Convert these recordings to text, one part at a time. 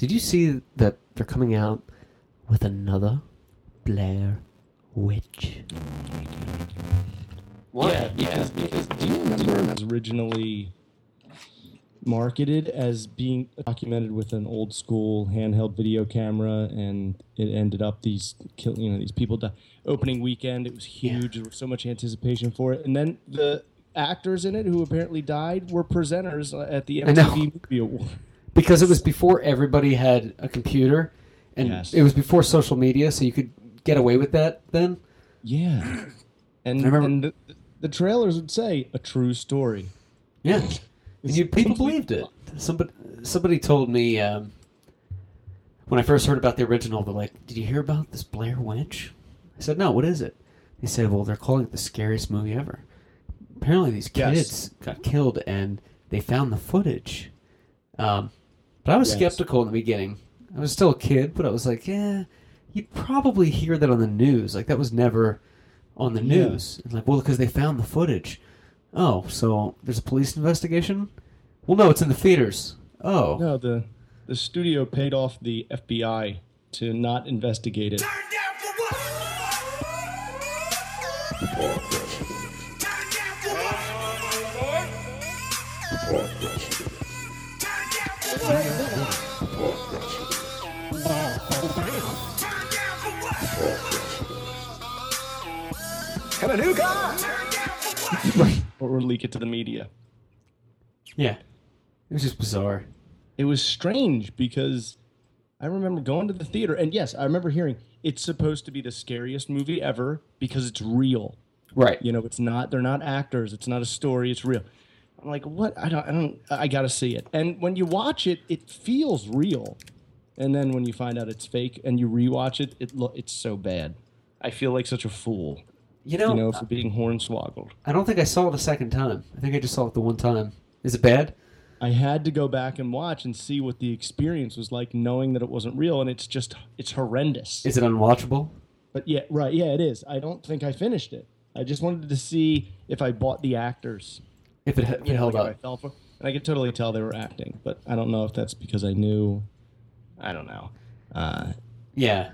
Did you see that they're coming out with another Blair Witch? Yeah, because, because do you remember it was originally marketed as being documented with an old school handheld video camera, and it ended up these kill, you know, these people die. Opening weekend, it was huge. There was so much anticipation for it, and then the actors in it who apparently died were presenters at the I know. MTV Movie Award. Because it was before everybody had a computer, and Yes. it was before social media, so you could get away with that then. Yeah, and I remember- and the, the trailers would say a true story. Yeah, and you, people believed it. Somebody somebody told me um, when I first heard about the original. They're like, "Did you hear about this Blair Witch?" I said, "No. What is it?" They said, "Well, they're calling it the scariest movie ever." Apparently, these Yes. kids got killed, and they found the footage. Um, but I was Yes. skeptical in the beginning. I was still a kid, but I was like, "Yeah, you'd probably hear that on the news. Like that was never on the Yeah. news." And like, well, because they found the footage. Oh, so there's a police investigation? Well, no, it's in the theaters. Oh, No, the the studio paid off the FBI to not investigate it. Got a new car. or leak it to the media. yeah. It was just bizarre. It was strange because I remember going to the theater, and yes, I remember hearing it's supposed to be the scariest movie ever because it's real. Right. You know, it's not. They're not actors. It's not a story. It's real. I'm like, what? I don't. I don't. I got to see it. And when you watch it, it feels real. And then when you find out it's fake and you rewatch it, it lo- it's so bad. I feel like such a fool. You know, You know, for being hornswoggled. I don't think I saw it a second time. I think I just saw it the one time. Is it bad? I had to go back and watch and see what the experience was like, knowing that it wasn't real, and it's just it's horrendous. Is it unwatchable? But yeah, right, yeah, it is. I don't think I finished it. I just wanted to see if I bought the actors. If it, if it held like up? for, and I could totally tell they were acting, but I don't know if that's because I knew. I don't know. Uh, Yeah.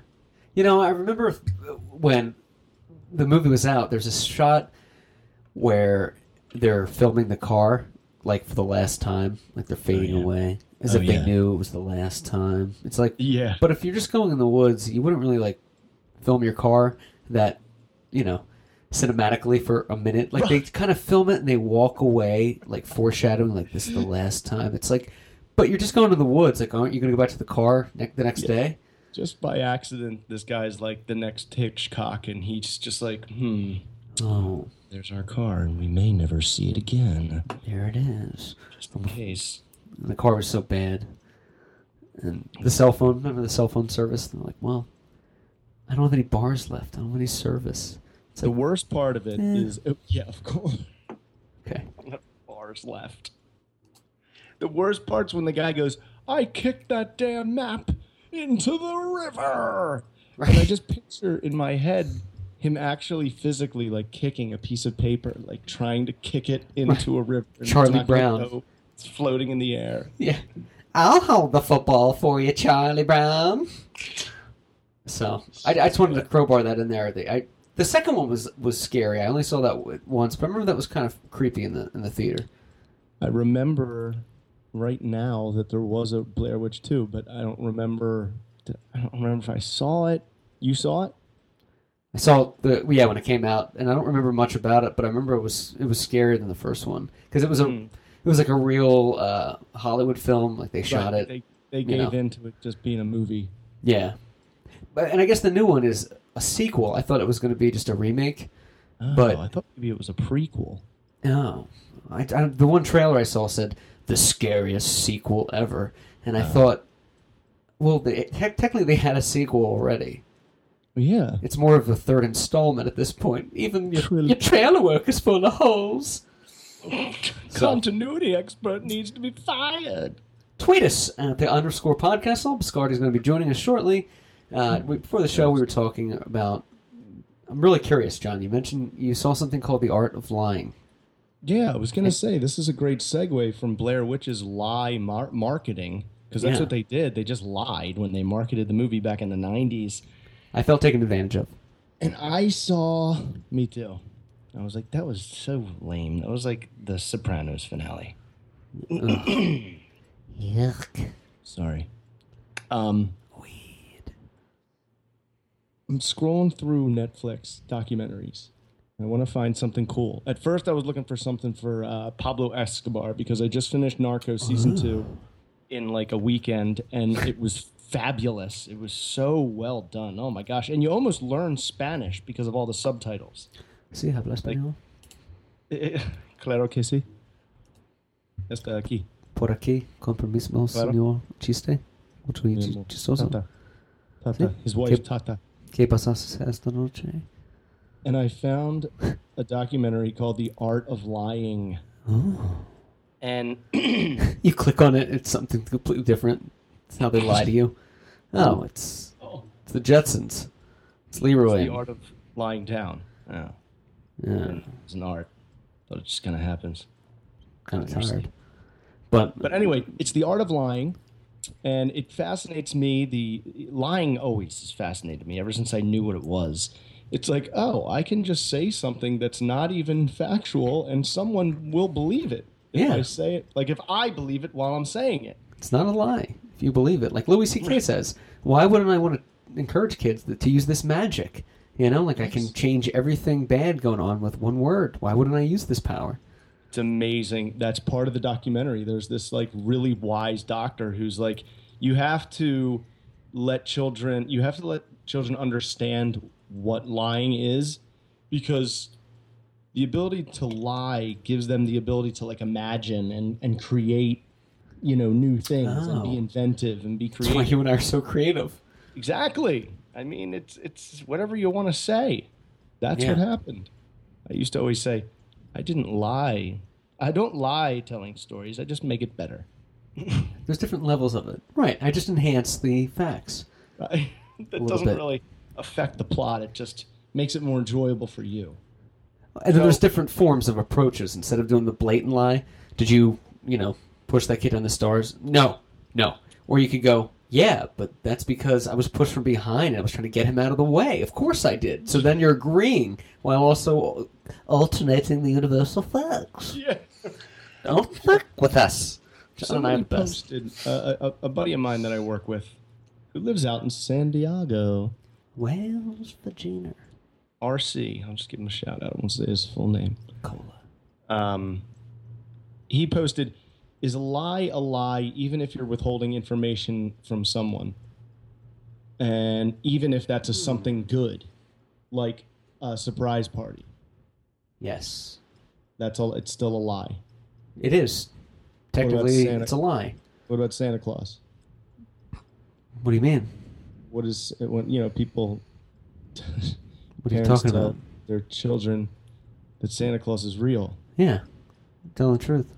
You know, I remember when the movie was out, there's a shot where they're filming the car, like for the last time, like they're fading oh, yeah. away, as Oh, if yeah. they knew it was the last time. It's like, yeah, but if you're just going in the woods, you wouldn't really like film your car that, you know, cinematically for a minute. Like they kind of film it and they walk away, like foreshadowing, like this is the last time. It's like, but you're just going to the woods. Like, aren't you going to go back to the car ne- the next day? Just by accident, this guy's like the next Hitchcock, and he's just like, hmm, Oh, there's our car, and we may never see it again, there it is. just in case. And the car was so bad. And the cell phone, remember the cell phone service? They're like, well, I don't have any bars left. I don't have any service. It's The like, worst part of it Eh. is, oh, yeah, of course. okay. I don't have bars left. The worst part's when the guy goes, I kicked that damn map into the river. And I just picture in my head him actually physically like kicking a piece of paper, like trying to kick it into a river. Charlie Brown. It's floating in the air. Yeah. I'll hold the football for you, Charlie Brown. So I, I just wanted to crowbar that in there. The, I, the second one was was scary. I only saw that once, but I remember that was kind of creepy in the in the theater. I remember right now that there was a Blair Witch 2, but I don't remember. I don't remember if I saw it. You saw it? I saw the yeah when it came out, and I don't remember much about it, but I remember it was it was scarier than the first one because it was a Hmm. it was like a real uh, Hollywood film. Like they shot Right, it, They, they gave know. into it just being a movie. yeah. But and I guess the new one is a sequel. I thought it was going to be just a remake. But- Oh, I thought maybe it was a prequel. No, I, I, the one trailer I saw said the scariest sequel ever, and I thought, well, they, te- technically they had a sequel already. Yeah. It's more of a third installment at this point. Even your, Trill- your trailer work is full of holes. Continuity expert needs to be fired. Tweet us at the underscore podcast. Biscardi's going to be joining us shortly. Uh, we, before the show, we were talking about. I'm really curious, John. You mentioned you saw something called the art of lying. Yeah, I was gonna say this is a great segue from Blair Witch's lie mar- marketing because that's Yeah. what they did. They just lied when they marketed the movie back in the '90s. I felt taken advantage of. And I saw, me too. I was like, that was so lame. That was like the Sopranos finale. Yuck. Sorry. Um, Weed. I'm scrolling through Netflix documentaries. I want to find something cool. At first, I was looking for something for uh, Pablo Escobar because I just finished Narcos season two in like a weekend, and it was fabulous. It was so well done. Oh my gosh! And you almost learn Spanish because of all the subtitles. Sí, habla español. Eh, claro que sí. Está aquí. Por aquí, con permiso, Claro. señor Chiste. Mucho Mi chi- amor. chistoso. Tata. Tata. His wife, ¿Qué- Tata. ¿Qué pasaste esta noche? And I found a documentary called The Art of Lying. Oh. And You click on it, it's something completely different. It's how they lie to you. Oh, it's it's the Jetsons. It's Leroy. the art of lying down. Oh, yeah, it's an art. But it just kind of happens. kind of tired. But But anyway, it's the art of lying, and it fascinates me. The lying always has fascinated me ever since I knew what it was. It's like, oh, I can just say something that's not even factual, and someone will believe it. If Yeah. I say it, like if I believe it while I'm saying it. it's not a lie if you believe it. Like Louis C.K. says, why wouldn't I want to encourage kids to, to use this magic? You know, like I can change everything bad going on with one word. Why wouldn't I use this power? It's amazing. That's part of the documentary. There's this like really wise doctor who's like, you have to let children, you have to let children understand what lying is because the ability to lie gives them the ability to like imagine and, and create, you know, new things and be Oh. inventive and be creative. That's why you and I are so creative. Exactly. I mean, it's it's whatever you want to say. That's Yeah. what happened. I used to always say, I didn't lie. I don't lie telling stories. I just make it better. There's different levels of it. Right. I just enhance the facts. Right? that doesn't bit. really affect the plot. It just makes it more enjoyable for you. And then there's different forms of approaches. Instead of doing the blatant lie, did you, you know, push that kid on the stars? No, no. Or you could go, yeah, but that's because I was pushed from behind and I was trying to get him out of the way. Of course I did. So then you're agreeing while also alternating the universal facts. Yeah. Don't fuck with us. John and I are Somebody posted uh, a, a buddy of mine that I work with, who lives out in San Diego, Wales, Virginia. RC. I'll just give him a shout out. I won't say his full name. Cola. um, he posted, "Is a lie a lie, even if you're withholding information from someone, and even if that's a something good, like a surprise party? Yes. That's all. It's still a lie. It is. Technically, Santa- it's a lie. What about Santa Claus? What do you mean? What is it when you know people? What are you talking tell about? Their children that Santa Claus is real, Yeah. Tell the truth.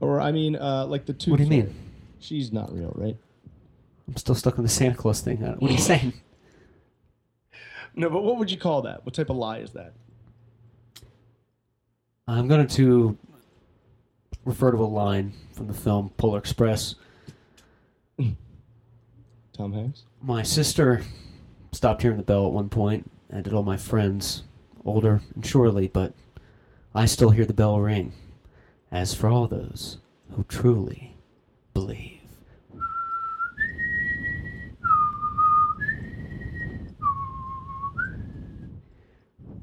or I mean, uh, like the two. What do you mean? She's not real, right? I'm still stuck on the Santa Claus thing. Uh, What are you saying? No, but what would you call that? What type of lie is that? I'm going to refer to a line from the film Polar Express. Tom Hanks. My sister stopped hearing the bell at one point, and did all my friends, older and surely, but I still hear the bell ring. As for all those who truly believe.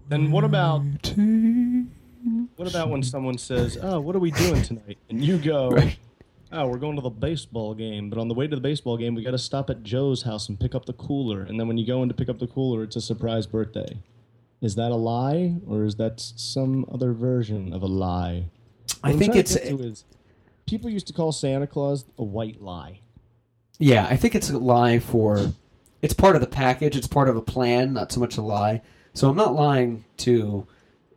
Then what about what about when someone says, "Oh, what are we doing tonight?" and you go, Right. "Oh, we're going to the baseball game." But on the way to the baseball game, we got to stop at Joe's house and pick up the cooler. And then when you go in to pick up the cooler, it's a surprise birthday. Is that a lie, or is that some other version of a lie? I What I'm think it's is, people used to call Santa Claus a white lie. Yeah, I think it's a lie for. It's part of the package. It's part of a plan, not so much a lie. So I'm not lying to.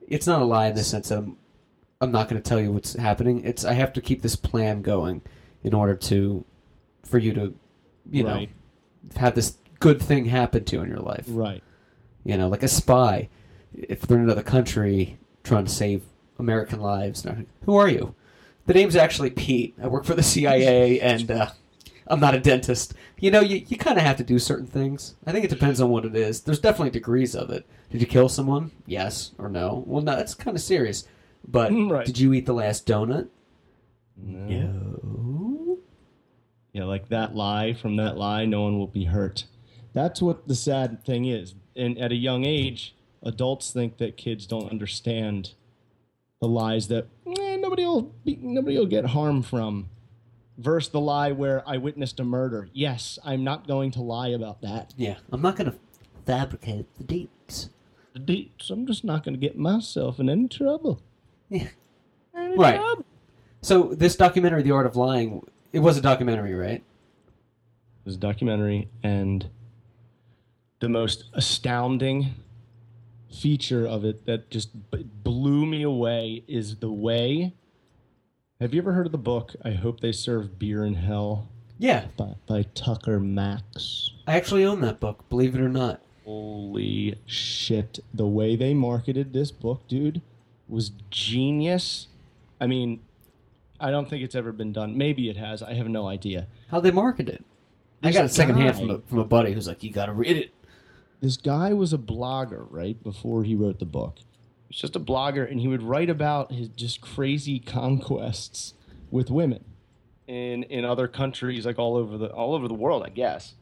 It's not a lie in the sense that I'm. I'm not going to tell you what's happening. It's I have to keep this plan going in order to, for you to, you Right. know, have this good thing happen to you in your life. Right. You know, like a spy, if they're in another country trying to save American lives. Who are you? The name's actually Pete. I work for the CIA, and uh, I'm not a dentist. You know, you, you kind of have to do certain things. I think it depends on what it is. There's definitely degrees of it. Did you kill someone? Yes or no? Well, no, that's kind of serious. But Right. did you eat the last donut? No. No. Yeah, like that lie from that lie, no one will be hurt. That's what the sad thing is. And at a young age, adults think that kids don't understand the lies that eh, nobody will be, nobody will get harm from. Versus the lie where I witnessed a murder. Yes, I'm not going to lie about that. Yeah, I'm not going to fabricate the dates. The dates. I'm just not going to get myself in any trouble. Yeah. Right. trouble. So this documentary, The Art of Lying, it was a documentary, right? It was a documentary, and the most astounding feature of it that just b- blew me away is the way. Have you ever heard of the book "I Hope They Serve Beer in Hell" Yeah, by, by Tucker Max? I actually own that book, believe it or not. Holy shit! The way they marketed this book, dude, was genius. I mean, I don't think it's ever been done. Maybe it has. I have no idea. How they market it? I got it secondhand from a, from a buddy who's like, "You got to read it." this guy was a blogger right before he wrote the book he was just a blogger and he would write about his just crazy conquests with women in in other countries like all over the all over the world i guess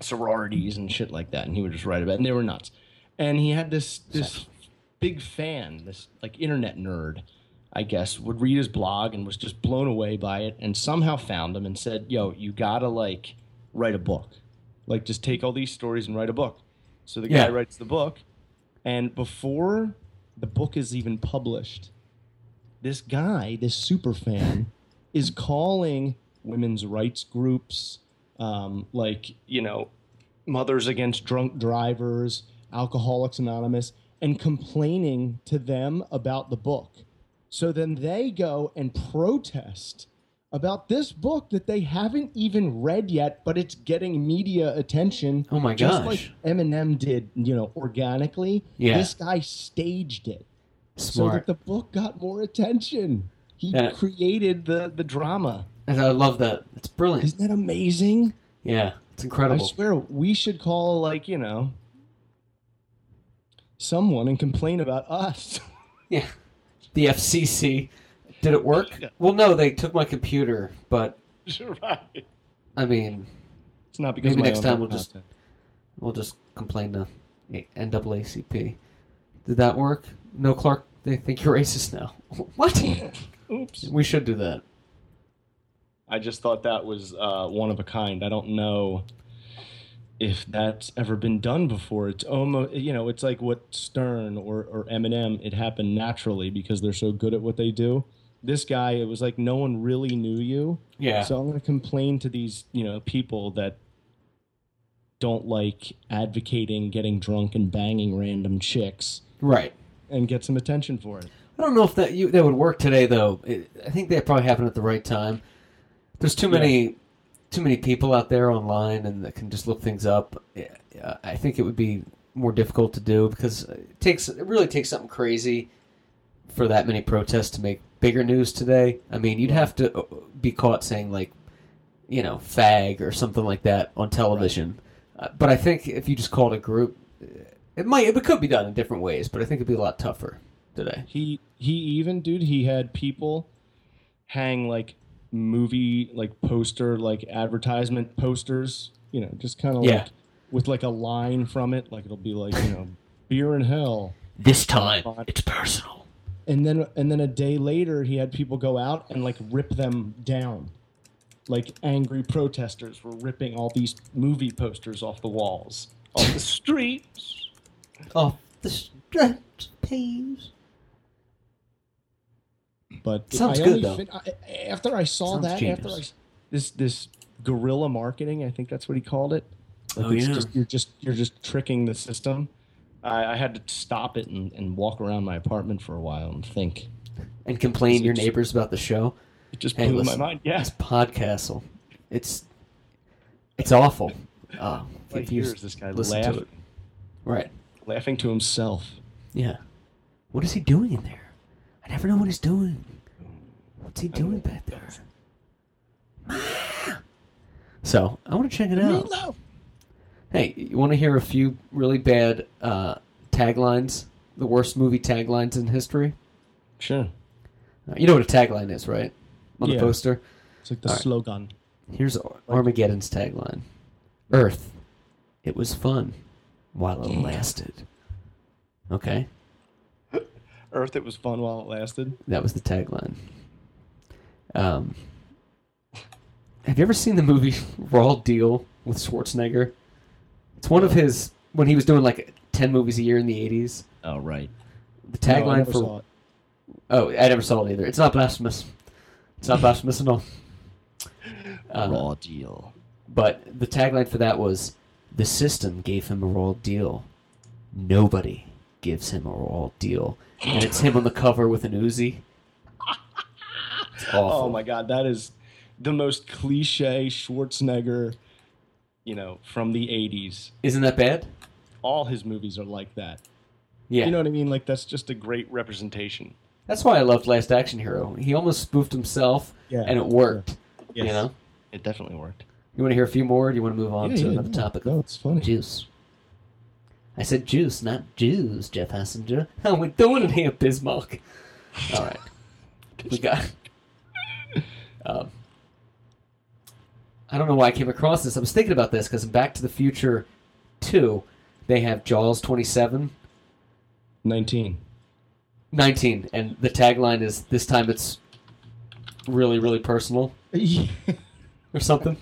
sororities and shit like that and he would just write about it and they were nuts and he had this this big fan this like internet nerd i guess would read his blog and was just blown away by it and somehow found him and said yo you gotta like write a book. Like just take all these stories and write a book. So the guy writes the book and before the book is even published this guy this super fan is calling women's rights groups um, like you know mothers against drunk drivers alcoholics anonymous and complaining to them about the book so then they go and protest about this book that they haven't even read yet, but it's getting media attention. Oh my just gosh. like Eminem did, you know, organically. Yeah. This guy staged it so that the book got more attention. He Yeah. created the the drama. And I love that. It's brilliant. Isn't that amazing? Yeah, it's incredible. I swear we should call like, you know, someone and complain about us. Yeah, the FCC. Did it work? Well, no, they took my computer, but right. I mean, It's not because Maybe of my next time we'll just- we'll just complain to NAACP. Did that work? No, Clark. They think you're racist now. what? Oops. we should do that. I just thought that was uh, one of a kind. I don't know if that's ever been done before. It's almost, you know, it's like what Stern or, or Eminem, it happened naturally because they're so good at what they do. This guy, it was like no one really knew you. Yeah. So I'm going to complain to these, you know, people that don't like advocating getting drunk and banging random chicks right. and get some attention for it. I don't know if that you, that would work today, though. It, I think that probably happened at the right time. There's too many, too many people out there online, and that can just look things up. I think it would be more difficult to do because it takes it really takes something crazy for that many protests to make bigger news today. I mean, you'd have to uh, be caught saying like, you know, fag or something like that on television. Uh, but I think if you just called a group, uh, it might it could be done in different ways. But I think it'd be a lot tougher today. He he even dude he had people hang like movie like poster like advertisement posters, you know, just kind of Yeah. like with like a line from it, like it'll be like you know, beer in hell, This time, it's personal. and then and then a day later he had people go out and like rip them down. Like angry protesters were ripping all these movie posters off the walls, off the streets. off the stretch please. But Sounds I good, though. fin- I, after I saw Sounds that, after I, this this guerrilla marketing, I think that's what he called it. Like Oh, it's yeah. just you're just you're just tricking the system. I, I had to stop it and, and walk around my apartment for a while and think. And complain to your It's- neighbors about the show. It just Hey, blew listen, my mind. Yeah, It's Podcastle. It's it's awful. Uh, right if you here is this guy laughing. Right. laughing to himself. Yeah. What is he doing in there? I never know what he's doing. What's he doing back there? So I want to check it out. Meatloaf. Hey, you want to hear a few really bad uh, taglines? The worst movie taglines in history. Sure. Uh, you know what a tagline is, right? On the Yeah. poster. It's like the All right. slogan. Here's Ar- Armageddon's tagline: Earth, it was fun while it lasted. Okay, Earth, it was fun while it lasted. that was the tagline. Um, have you ever seen the movie Raw Deal with Schwarzenegger? It's one of his when he was doing like ten movies a year in the eighties. Oh, right. The tagline never for saw it. oh, I never saw it either. It's not blasphemous. It's not blasphemous at all. Uh, Raw deal. But the tagline for that was the system gave him a raw deal. Nobody gives him a raw deal. And it's him on the cover with an Uzi. Oh my god, that is the most cliche Schwarzenegger, you know, from the 80s. Isn't that bad? All his movies are like that. Yeah. You know what I mean? Like that's just a great representation. That's why I loved Last Action Hero. He almost spoofed himself Yeah. and it worked. Yes. You know? It definitely worked. You want to hear a few more or do you want to move on to another no, topic? No, it's funny. Juice. I said juice, not Jews, Jeff Hassinger. How we doing in here, Bismarck? All right. We got. Um, I don't know why I came across this. I was thinking about this because in Back to the Future 2, they have Jaws 27, 19. 19, and the tagline is this time it's really, really personal or something.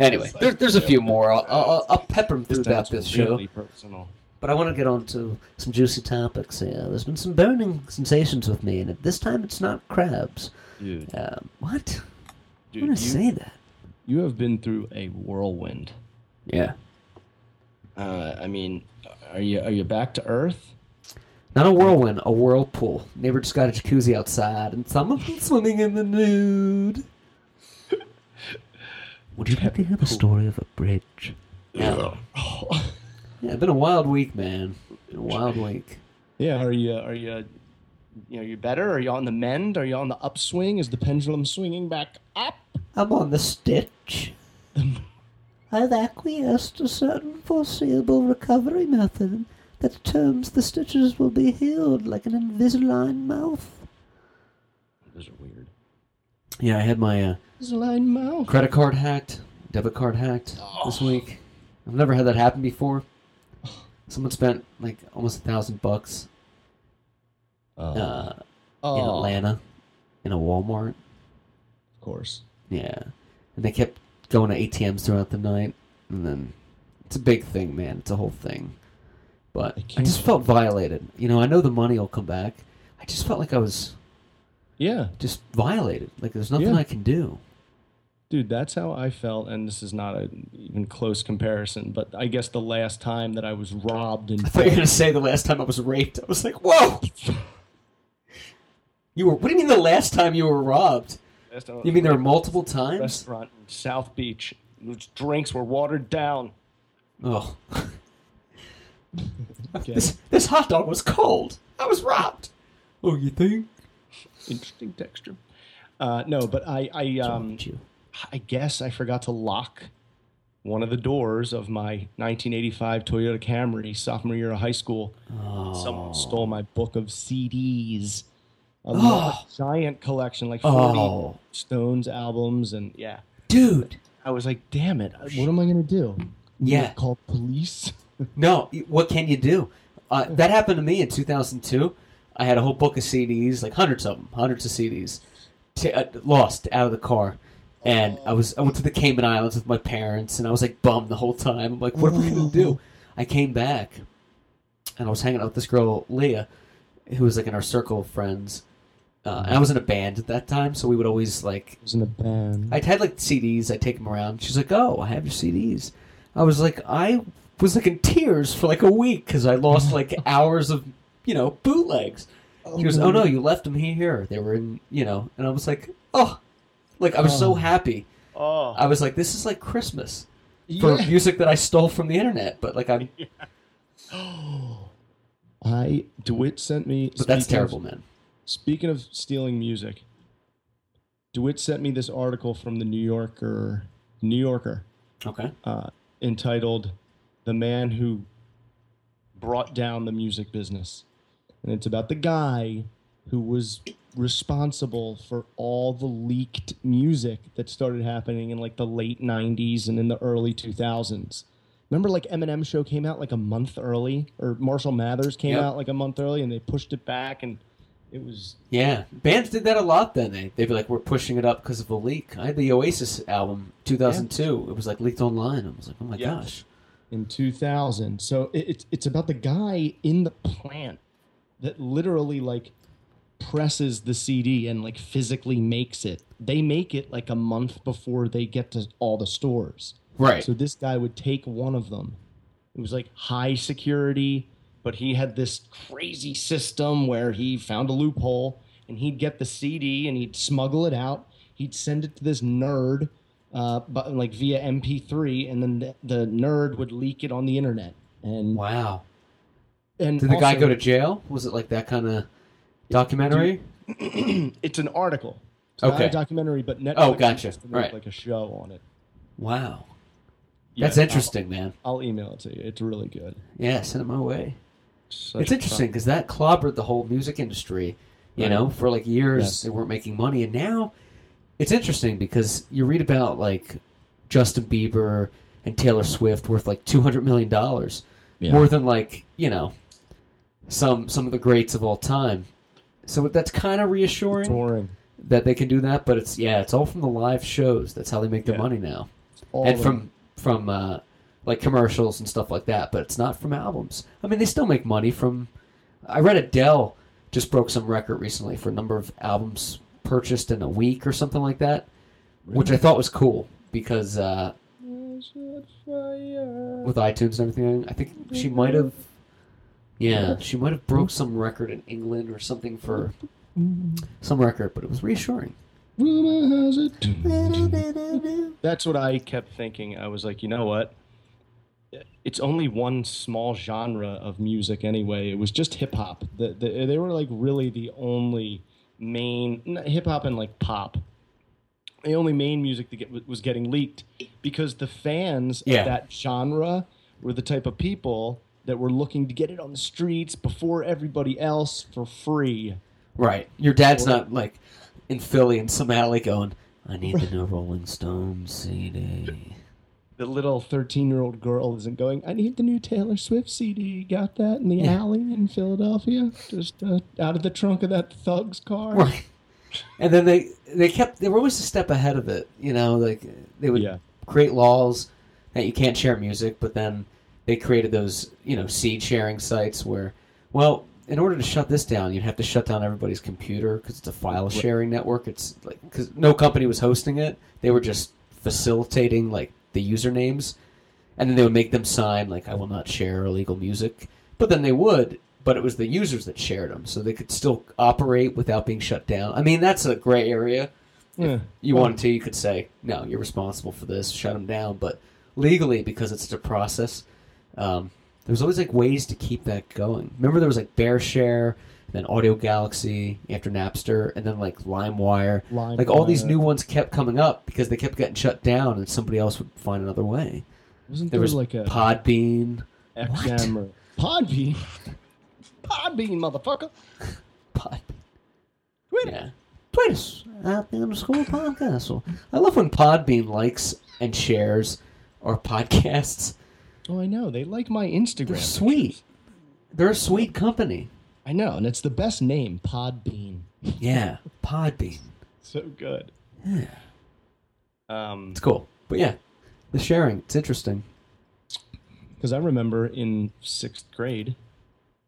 Anyway, there, there's a few more. I'll, I'll, I'll pepper them throughout this show. really personal. But I want to get on to some juicy topics here. There's been some burning sensations with me, and this time it's not crabs. Dude, Um, what? Dude I'm you, going to say that. you have been through a whirlwind. Yeah. Uh, I mean, are you are you back to earth? Not a whirlwind, a whirlpool. Neighbor just got a jacuzzi outside, and some of them swimming in the nude. Would you like to hear the story of a bridge? Yeah. Oh. Yeah, it's been a wild week, man. Been a wild week. Yeah, are you are you you know, you better? Are you on the mend? Are you on the upswing? Is the pendulum swinging back up? I'm on the stitch. I've acquiesced a certain foreseeable recovery method that terms the stitches will be healed like an Invisalign mouth. Those are weird. Yeah, I had my uh, Invisalign mouth. credit card hacked, debit card hacked this week. I've never had that happen before. Someone spent like almost a thousand bucks uh, in Oh, Atlanta in a Walmart. Of course. Yeah, and they kept going to ATMs throughout the night, and then it's a big thing, man. It's a whole thing. But I I just felt violated. You know, I know the money will come back. I just felt like I was Yeah, just violated. Like there's nothing Yeah. I can do. dude, that's how I felt, and this is not a even close comparison. But I guess the last time that I was robbed and I thought you were gonna say the last time I was raped. I was like, whoa. You were. What do you mean the last time you were robbed? Last time I You was mean there were multiple at a times? restaurant in South Beach. Whose drinks were watered down. Oh, Okay. this this hot dog was cold. I was robbed. Oh, you think? Interesting texture. Uh, no, but I I um you? I guess I forgot to lock one of the doors of my 1985 Toyota Camry sophomore year of high school. Someone stole my book of CDs. A lot- giant collection, like 40 Oh. Stones albums, and yeah. dude. I was like, damn it, what am I gonna do? Yeah. Call police? No, what can you do? Uh, that happened to me in 2002. I had a whole book of CDs, like hundreds of them, hundreds of CDs, t- uh, lost out of the car. And I was I went to the Cayman Islands with my parents, and I was like bummed the whole time. I'm like, what am I gonna do? I came back, and I was hanging out with this girl Leah, who was like in our circle of friends. Uh, and I was in a band at that time, so we would always like I was in a band. I'd had like CDs. I'd take them around. She's like, "Oh, I have your CDs." I was like, I was like in tears for like a week because I lost like hours of you know bootlegs. She goes, "Oh no, you left them here. They were in you know," and I was like, "Oh." Like I was so Oh. happy. oh, I was like, "This is like Christmas for yeah. music that I stole from the internet." But like I'm, I DeWitt sent me. but that's speaking of- terrible, man. Speaking of stealing music, DeWitt sent me this article from the New Yorker, New Yorker, Okay. uh, entitled "The Man Who Brought Down the Music Business," and it's about the guy who was responsible for all the leaked music that started happening in like the late '90s and in the early 2000s. Remember, like Eminem show came out like a month early, or Marshall Mathers came Yep. out like a month early, and they pushed it back, and it was Yeah, bands did that a lot. Then they they'd be like, "We're pushing it up because of a leak." I had the Oasis album, 2002. It was like leaked online. I was like, "Oh my Yeah. gosh!" in 2000. So it, it's it's about the guy in the plant that literally like presses the CD and like physically makes it. They make it like a month before they get to all the stores. Right. So this guy would take one of them. It was like high security, but he had this crazy system where he found a loophole and he'd get the CD and he'd smuggle it out. He'd send it to this nerd, uh, but like via MP3, and then the, the nerd would leak it on the internet. And wow. and Did the guy go to jail? Was it like that kind of documentary? it's an article. It's not Okay. a documentary, but Netflix Oh, gotcha. Right. like a show on it. Wow. Yeah, That's interesting, man. I'll, I'll email it to you. It's really good. Yeah, send it my way. Such it's interesting because that clobbered the whole music industry. You Right. know, for like years Yes. they weren't making money, and now it's interesting because you read about like Justin Bieber and Taylor Swift worth like two hundred million dollars, Yeah. more than like you know some some of the greats of all time. So that's kind of reassuring touring. that they can do that. But it's yeah, it's all from the live shows. That's how they make their Yeah. money now, All and from from uh, like commercials and stuff like that. But it's not from albums. I mean, they still make money from. I read Adele just broke some record recently for a number of albums purchased in a week or something like that, which I thought was cool because uh, with iTunes and everything, I think she might have. Yeah, she might have broke some record in England or something for some record, but it was reassuring. Rumor has it. That's what I kept thinking. I was like, you know what? It's only one small genre of music anyway. It was just hip hop. The, the, they were like really the only main hip hop and like pop. The only main music that get, was getting leaked because the fans Yeah. of that genre were the type of people that were looking to get it on the streets before everybody else for free. Right. Your dad's not like in Philly in some alley going, I need the new Rolling Stones CD. The little 13 year old girl isn't going, I need the new Taylor Swift CD. Got that in the alley in Philadelphia? Just uh, out of the trunk of that thug's car? Right. And then they they kept they were always a step ahead of it, you know, like they would Yeah. create laws that you can't share music, but then they created those, you know, seed sharing sites where well, in order to shut this down, you'd have to shut down everybody's computer because it's a file sharing network. It's like because no company was hosting it; they were just facilitating like the usernames, and then they would make them sign like "I will not share illegal music," but then they would. But it was the users that shared them, so they could still operate without being shut down. I mean, that's a gray area. Yeah. You wanted to, you could say, no, you're responsible for this, shut them down. But legally, because it's a process, um, there's always like ways to keep that going. Remember, there was like BearShare, then Audio Galaxy after Napster, and then like LimeWire. like all these new ones kept coming up because they kept getting shut down, and somebody else would find another way. Wasn't There there, was like a Podbean. XM or Podbean? Podbean, motherfucker. Pod. Twitter. it. Yeah. At uh, the underscore podcast. I love when Podbean likes and shares our podcasts. Oh, I know. They like my Instagram. They're sweet. They're a sweet company. I know, and it's the best name, Podbean. Yeah, Podbean. So good. Yeah, Um, it's cool. But yeah, the sharing, it's interesting. Because I remember in sixth grade,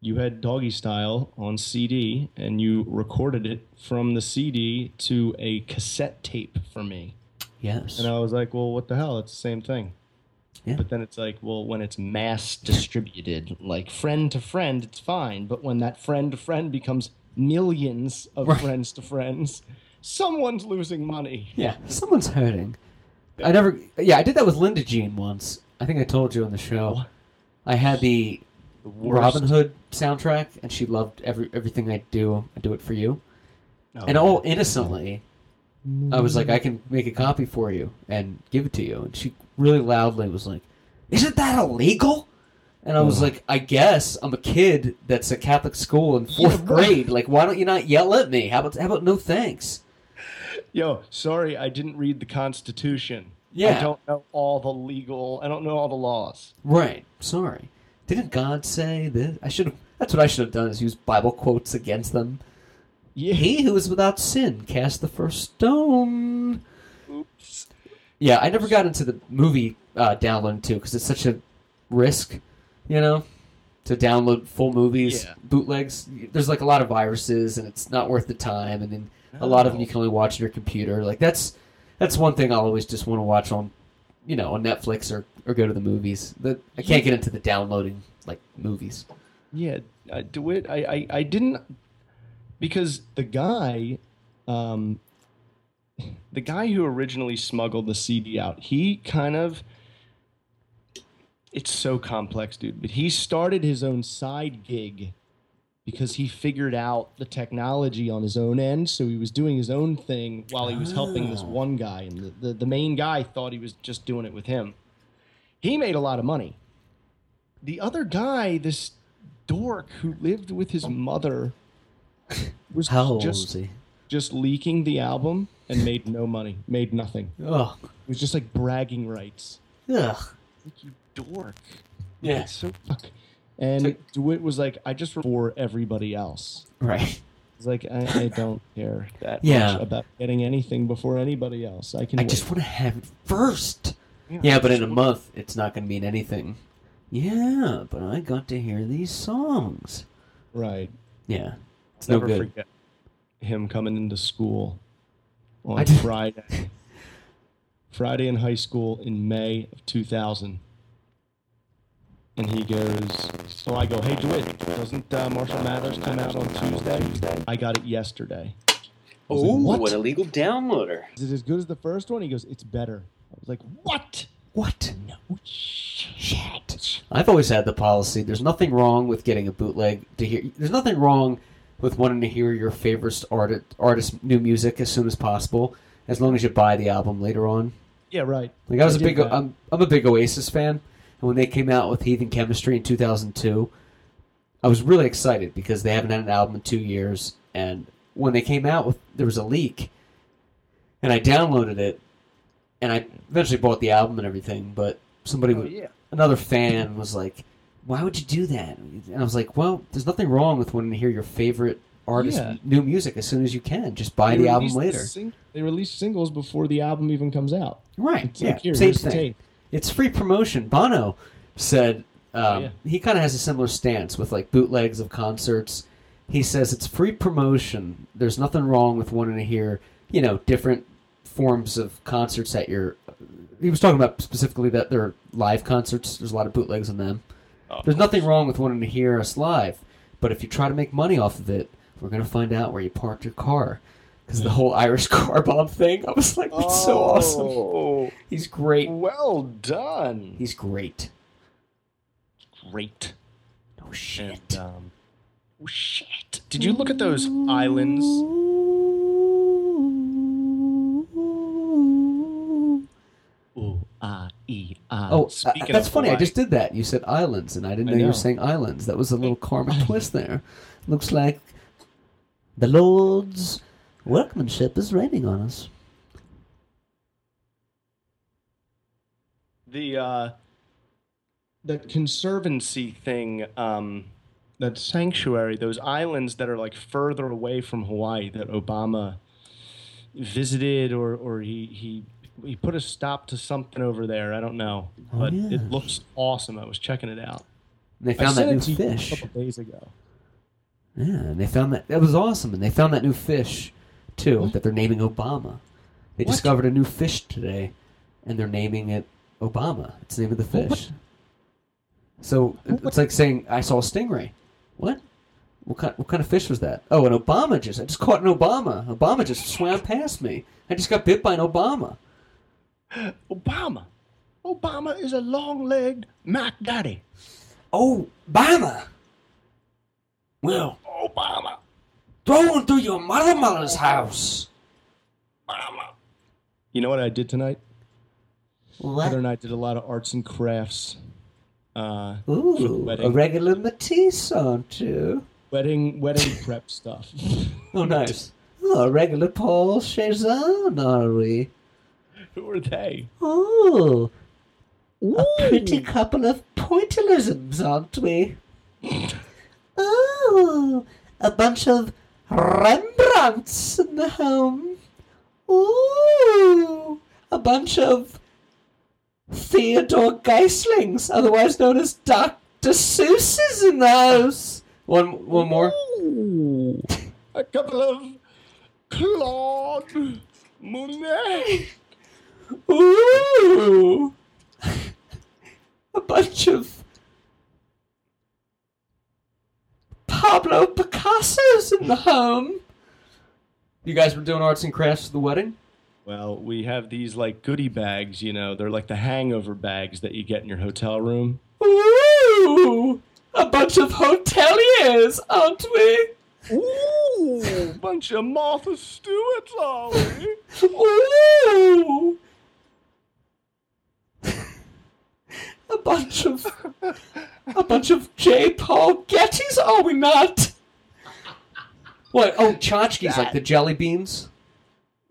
you had Doggystyle on CD, and you recorded it from the CD to a cassette tape for me. Yes. And I was like, well, what the hell? It's the same thing. Yeah. But then it's like, well, when it's mass distributed, like friend to friend, it's fine. But when that friend to friend becomes millions of Right. friends to friends, someone's losing money. Yeah, someone's hurting. I never. Yeah, I did that with Linda Jean once. I think I told you on the show. I had the worst. Robin Hood soundtrack, and she loved every everything I do. I do it for you. Oh, and all innocently, I was like, I can make a copy for you and give it to you. And she really loudly was like, Isn't that illegal? And I was Oh. like, I guess I'm a kid that's at Catholic school in fourth grade. Like, why don't you not yell at me? How about how about no thanks? Yo, sorry, I didn't read the Constitution. Yeah. I don't know all the legal. I don't know all the laws. Right. Sorry. Didn't God say this? I should have. That's what I should have done. Is use Bible quotes against them. Yeah. He who is without sin cast the first stone. Oops. Yeah, I never got into the movie uh, downloading too because it's such a risk, you know, to download full movies, Yeah. bootlegs. There's like a lot of viruses, and it's not worth the time. And then a lot of them you can only watch on your computer. Like that's that's one thing I'll always just want to watch on, you know, on Netflix or, or go to the movies. That I can't get into the downloading like movies. Yeah, uh, DeWitt, I, I, I didn't because the guy, um, the guy who originally smuggled the CD out, he kind of. It's so complex, dude. But he started his own side gig because he figured out the technology on his own end. So he was doing his own thing while he was helping this Oh. one guy, and the, the, the main guy thought he was just doing it with him. He made a lot of money. The other guy, this dork who lived with his mother, was How old just was he? just leaking the album and made no money, made nothing. Ugh. It was just like bragging rights. Ugh. Like you dork. Yeah. It's so fuck. And DeWitt was like, I just for everybody else. Right. It's like I, I don't care that Yeah. much about getting anything before anybody else. I can. I wait. just want to have it first. Yeah, Yeah, but in a month, it's not going to mean anything. Yeah, but I got to hear these songs. right. Yeah, it's no Never good. forget him coming into school on Friday. Friday in high school in May of 2000. And he goes, so I go, hey, DeWitt, doesn't uh, Marshall Mathers come out on Tuesday? I got it yesterday. Oh, was like, what? illegal downloader! Is it as good as the first one? He goes, it's better. I was like, what? What? No shit. I've always had the policy. There's nothing wrong with getting a bootleg to hear. There's nothing wrong with wanting to hear your favorite artist artist new music as soon as possible, as long as you buy the album later on. Yeah, right. Like I was a big, that. I'm, I'm a big Oasis fan, and when they came out with Heathen Chemistry in 2002, I was really excited because they haven't had an album in two years, and when they came out with, there was a leak, and I downloaded it, and I eventually bought the album and everything, but somebody, Oh, would- yeah. another fan was like, "Why would you do that?" And I was like, "Well, there's nothing wrong with wanting to hear your favorite artist Yeah. new music as soon as you can. Just buy They the album released the later." sing- they release singles before the album even comes out. Right? It's yeah. like, here, Same thing. It's free promotion. Bono said um, Oh, yeah. he kind of has a similar stance with like bootlegs of concerts. He says it's free promotion. There's nothing wrong with wanting to hear, you know, different forms of concerts at your. He was talking about specifically that they're live concerts. There's a lot of bootlegs on them. Oh. There's nothing wrong with wanting to hear us live, but if you try to make money off of it, we're gonna find out where you parked your car. Because the whole Irish car bomb thing, I was like, that's so awesome. Oh, He's great. well done. He's great. great. Oh shit. And, um, oh shit! Did you look at those islands? Ooh, ah, e, ah. Oh, uh, that's funny. I just did that. You said islands, and I didn't I know, you were saying islands. That was a little karma twist there. Looks like the Lord's workmanship is raining on us. the uh, that conservancy thing. Um, that sanctuary, those islands that are like further away from Hawaii that Obama visited, or or he he he put a stop to something over there. I don't know, Oh, but yeah. it looks awesome. I was checking it out. And they I found that new it to you fish. a couple days ago. Yeah, and they found that that was awesome. And they found that new fish too What? that they're naming Obama. They What? discovered a new fish today, and they're naming it Obama. It's the name of the What? fish. So it- it's like saying I saw a stingray. What? What kind, what kind of fish was that? Oh, an Obama just I just caught an Obama. Obama just swam past me. I just got bit by an Obama. Obama. Obama is a long-legged Mac Daddy. Obama. Well, Obama. throw him through your mother mother's house. You know what I did tonight? What? Heather and I did a lot of arts and crafts. Uh, Ooh, a regular Matisse, aren't you? wedding, wedding prep stuff. Oh, nice. Oh, a regular Paul Cezanne, are we? Who are they? Oh, a pretty couple of pointillisms, aren't we? Oh, a bunch of Rembrandts in the home. Ooh, a bunch of Theodore Geislings, otherwise known as Dr. Seuss's in the house. One, one more. Ooh, a couple of Claude Monet. Ooh, a bunch of Pablo Picasso's in the home. You guys were doing arts and crafts for the wedding. Well, we have these like goodie bags, you know, they're like the hangover bags that you get in your hotel room. Ooh, a bunch of hoteliers, aren't we? Ooh, bunch of Martha Stewart's, are we? Ooh, a bunch of a bunch of J. Paul Gettys, are we not? What? Oh, tchotchkes, like the jelly beans.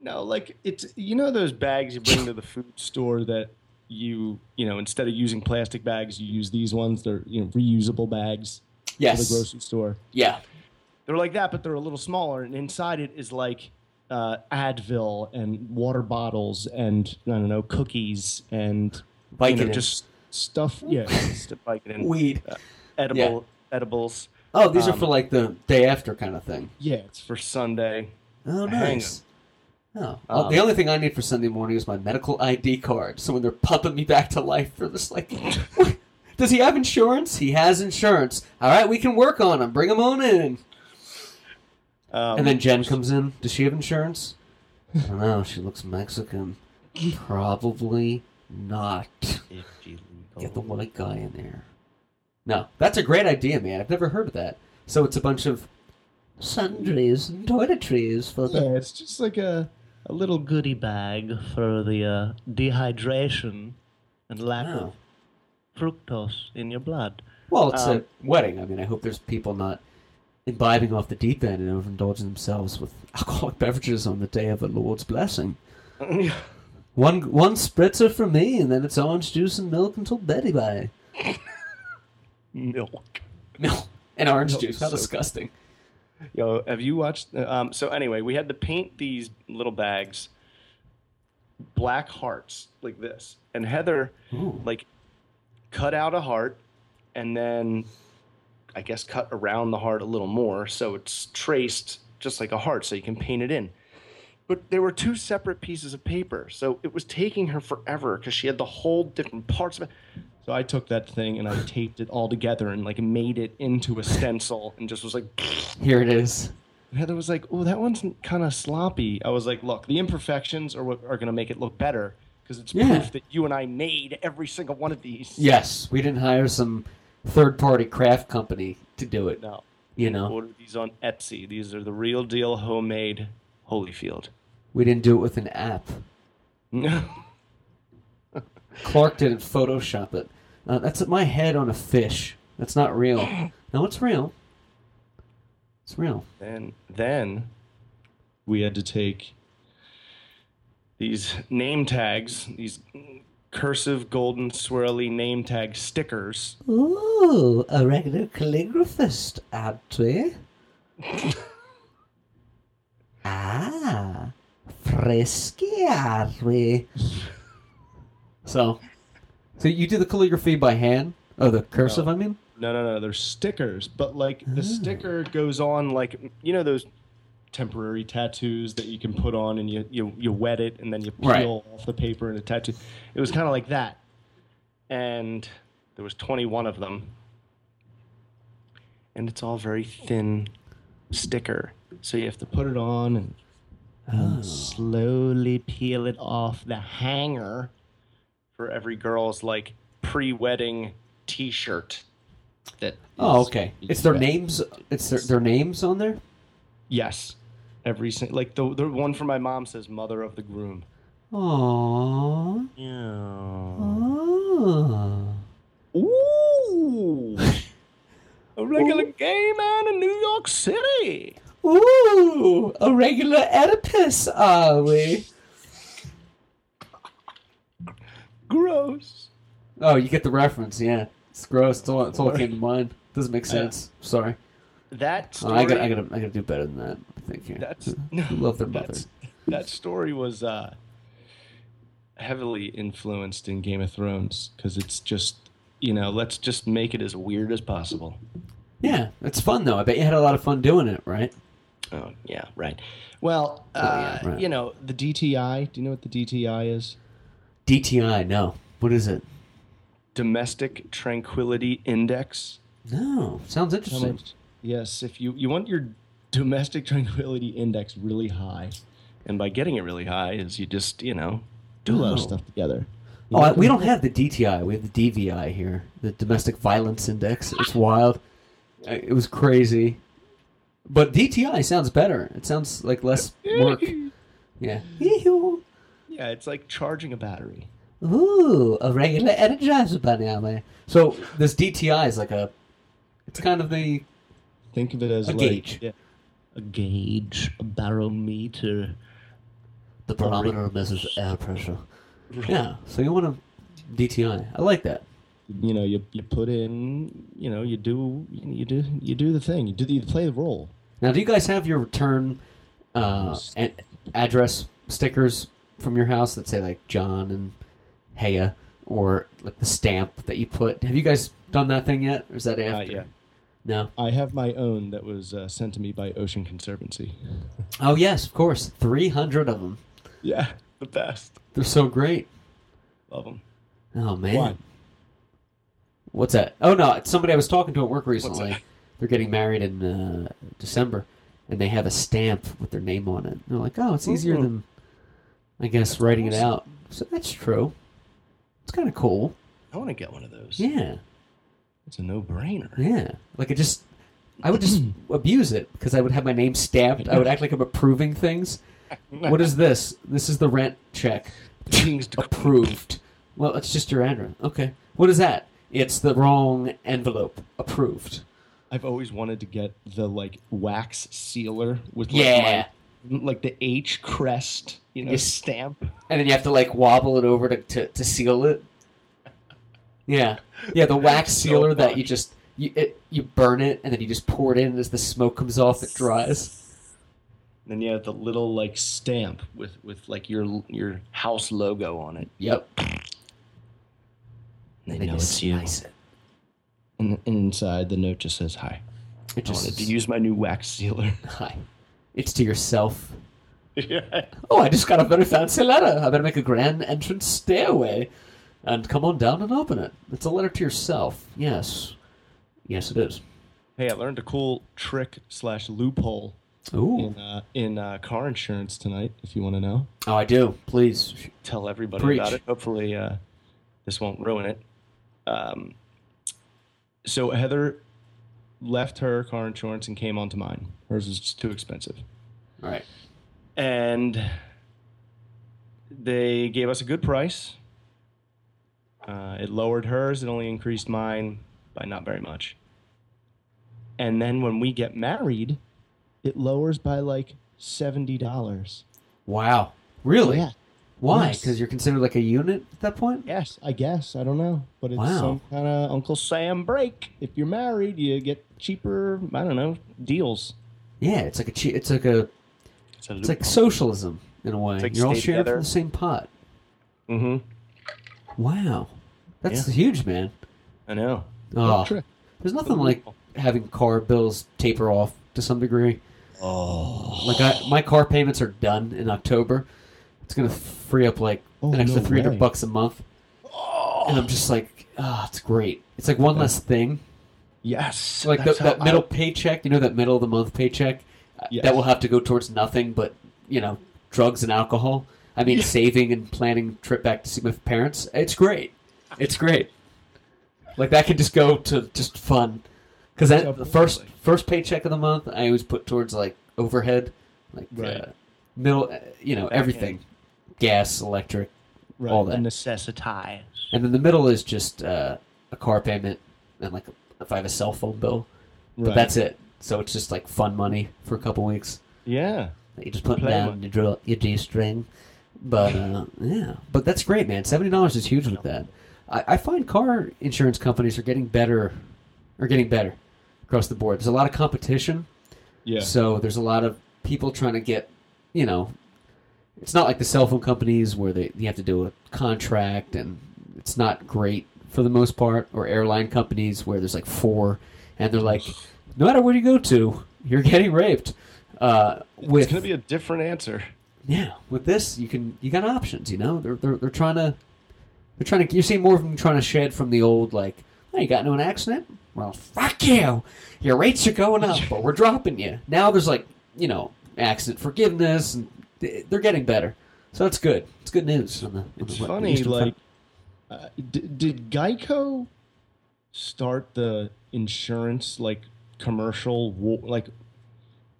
No, like it's you know those bags you bring to the food store that you you know instead of using plastic bags you use these ones. They're you know reusable bags for the grocery store. Yeah. They're like that, but they're a little smaller, and inside it is like uh, Advil and water bottles and I don't know cookies and you Vicodin. know, just stuff. Yeah, just Vicodin, Weed. edible edibles. Oh, these are Um, for like the day after kind of thing. Yeah, it's for Sunday. Oh, nice. Oh, well, Um, the only thing I need for Sunday morning is my medical ID card. So when they're pumping me back to life for this, like, does he have insurance? He has insurance. All right, we can work on him. Bring him on in. Um, And then Jen comes in. Does she have insurance? I don't know. She looks Mexican. Probably not. Get the white guy in there. No, that's a great idea, man. I've never heard of that. So it's a bunch of sundries and toiletries for the. Yeah, it's just like a a little goodie bag for the uh, dehydration and lack Oh. of fructose in your blood. Well, it's Um, a wedding. I mean, I hope there's people not imbibing off the deep end and overindulging themselves with alcoholic beverages on the day of the Lord's blessing. One one spritzer for me, and then it's orange juice and milk until Betty by. Milk. Milk and orange Milk juice. is How so- disgusting. Yo, have you watched? uh, Um, so anyway, we had to paint these little bags black hearts like this, and Heather Ooh. like cut out a heart, and then I guess cut around the heart a little more, so it's traced just like a heart, so you can paint it in. But there were two separate pieces of paper, so it was taking her forever because she had the whole different parts of it. So I took that thing and I taped it all together and like made it into a stencil and just was like. Here it is. Heather was like, "Oh, that one's kind of sloppy." I was like, "Look, the imperfections are what are going to make it look better because it's Yeah. proof that you and I made every single one of these." Yes, we didn't hire some third-party craft company to do it. No, You know, order these on Etsy. These are the real deal homemade Holyfield. We didn't do it with an app. No. Clark didn't Photoshop it. Uh, that's my head on a fish. That's not real. No, it's real. It's real. then then we had to take these name tags, these cursive golden swirly name tag stickers. Ooh, a regular calligraphist, aren't we? ah, frisky. So, so you do the calligraphy by hand? Oh, the cursive, I mean? No, no, no. They're stickers, but like the ah. sticker goes on like you know those temporary tattoos that you can put on and you you, you wet it and then you peel Right. off the paper and a tattoo. It was kind of like that, and there was 21 of them, and it's all very thin sticker, so you have to put it on and, and ah. slowly peel it off the hanger for every girl's like pre-wedding T-shirt. That Oh, okay. It's their wet. names. It's their, their names on there. Yes. Every single like the the one for my mom says "Mother of the Groom." Aww. Yeah. Aww. Ooh. A regular gay man in New York City. Ooh, a regular Oedipus, are we? Gross. Oh, you get the reference, yeah. It's gross. It's all, it's all came to mind. Doesn't make sense. Sorry. That Oh, story. I got I got I got to do better than that. Thank you. That's Who love their mother. That story was uh, heavily influenced in Game of Thrones because it's just you know let's just make it as weird as possible. Yeah, it's fun though. I bet you had a lot of fun doing it, right? Oh yeah, right. Well, uh, yeah, right. you know the DTI. Do you know what the DTI is? DTI, no. What is it? Domestic Tranquility Index. No, sounds interesting. much? Yes, if you you want your domestic tranquility index really high, and by getting it really high is you just you know do a lot of Oh. stuff together. You Oh, I, we don't have the DTI. We have the DVI here, the Domestic Violence Index. It's wild. It was crazy, but DTI sounds better. It sounds like less work. Yeah. Yeah, it's like charging a battery. Ooh, a regular Energizer bunny out. So this DTI is like a. It's kind of the Think of it as A like gauge. yeah, a gauge, a barometer. the barometer measures air pressure. Yeah. So you want a DTI? I like that. You know, you you put in, you know, you do you do you do the thing. You do the, you play the role. Now, do you guys have your return uh, a- address stickers from your house that say like John and Heya or like the stamp that you put? Have you guys done that thing yet, or is that after? Not yet. No. I have my own that was uh, sent to me by Ocean Conservancy. Oh yes, of course. Three hundred of them. Yeah, the best. They're so great. Love them. Oh man. Why? What's that? Oh no, it's somebody I was talking to at work recently. that? They're getting married in uh, December, and they have a stamp with their name on it. And they're like, "Oh, it's easier Mhm. than, I guess, writing it out." So that's true. It's kind of cool. I want to get one of those. Yeah, It's a no-brainer. yeah. Like it just, I would just abuse it because I would have my name stamped. I would act like I'm approving things. What is this? This is the rent check. Things Approved. Well, it's just your address. Okay. What is that? It's the wrong envelope. Approved. I've always wanted to get the like wax sealer with like, Yeah. my, like the H crest, you know, Yes. stamp. and then you have to like wobble it over to, to, to seal it. Yeah, yeah, the wax So sealer that you just you it, you burn it and then you just pour it in as the smoke comes off, it dries. And Then you have the little like stamp with with like your your house logo on it. Yep. They And then know you it's you. it. And inside the note just says hi. It I wanted to use my new wax sealer. hi. It's to yourself. yeah. Oh, I just got a very fancy letter. I better make a grand entrance stairway, and come on down and open it. It's a letter to yourself. Yes, yes, it is. Hey, I learned a cool trick slash loophole Ooh. in uh, in uh, car insurance tonight. If you want to know, Oh, I do. Please. tell everybody Preach. about it. Hopefully, uh, this won't ruin it. Um, so Heather left her car insurance and came onto mine. Hers was too expensive, All right. and they gave us a good price. Uh, it lowered hers. It only increased mine by not very much. And then when we get married, it lowers by like seventy dollars. Wow. Really? Yeah. Why? Yes. Because you're considered like a unit at that point? Yes, I guess. I don't know. But it's Wow. some kind of Uncle Sam break. If you're married, you get cheaper, I don't know, deals. Yeah, it's like a che- it's like a It's, a it's like socialism in a way. Like you're all sharing from the same pot. Mm-hmm. Wow. That's huge, man. I know. Oh, trick. there's nothing like having car bills taper off to some degree. Oh. Like I, my car payments are done in October. It's gonna free up like Oh, an extra no three hundred bucks a month, and I'm just like, ah, it's great. It's like one less thing. Yes. like the, that middle I- paycheck, you know, that middle of the month paycheck, uh, Yes. that will have to go towards nothing but you know drugs and alcohol. I mean, Yeah. saving and planning trip back to see my parents. It's great. It's great. Like that could just go to just fun. Because the first first paycheck of the month, I always put towards like overhead, like Right. uh, middle, uh, you know, everything, gas, electric, Right. all that. necessitize. and then the middle is just uh, a car payment and like if I have a cell phone bill, but Right. that's it. So it's just like fun money for a couple weeks. yeah. You just put Play down your, drill, your G string. But uh, yeah, but that's great, man. Seventy dollars is huge with that. I, I find car insurance companies are getting better, are getting better across the board. There's a lot of competition, Yeah. so there's a lot of people trying to get, you know, it's not like the cell phone companies where they you have to do a contract and it's not great for the most part, or airline companies where there's like four and they're like, no matter where you go to, you're getting raped. Uh, with It's gonna be a different answer. yeah, with this you can you got options. You know, they're they're, they're trying to they're trying to you're seeing more of them trying to shed from the old like, oh, you got into an accident? Well, fuck you. Your rates are going up, but we're dropping you. Now there's like you know accident forgiveness, and they're getting better. So that's good. It's good news. On the, on It's the, funny, Eastern like, uh, did, did Geico start the insurance like commercial? Like,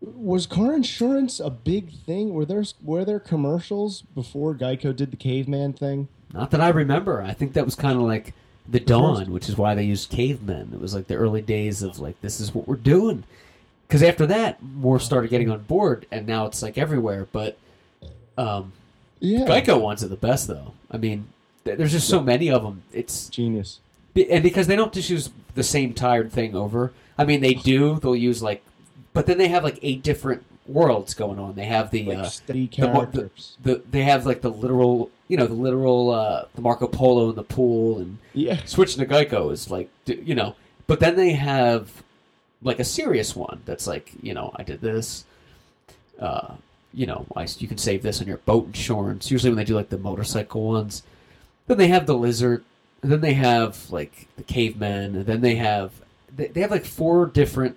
was car insurance a big thing? Were there were there commercials before Geico did the caveman thing? Not that I remember. I think that was kind of like the dawn, which is why they used cavemen. It was like the early days of like this is what we're doing. Because after that, more started getting on board, and now it's like everywhere. But um, Yeah, Geico ones are the best, though. I mean, th- there's just so many of them. It's genius. be- and because they don't just use the same tired thing over. I mean, they do. They'll use like, but then they have like eight different worlds going on. They have the Like uh, steady the, mo- the, characters. the they have like the literal, you know, the literal uh, the Marco Polo in the pool, and yeah, switching to Geico is like, d- you know. But then they have like a serious one that's like, you know, I did this. Uh, you know, I, you can save this on your boat insurance. Usually when they do like the motorcycle ones, then they have the lizard, and then they have like the cavemen, and then they have they, they have like four different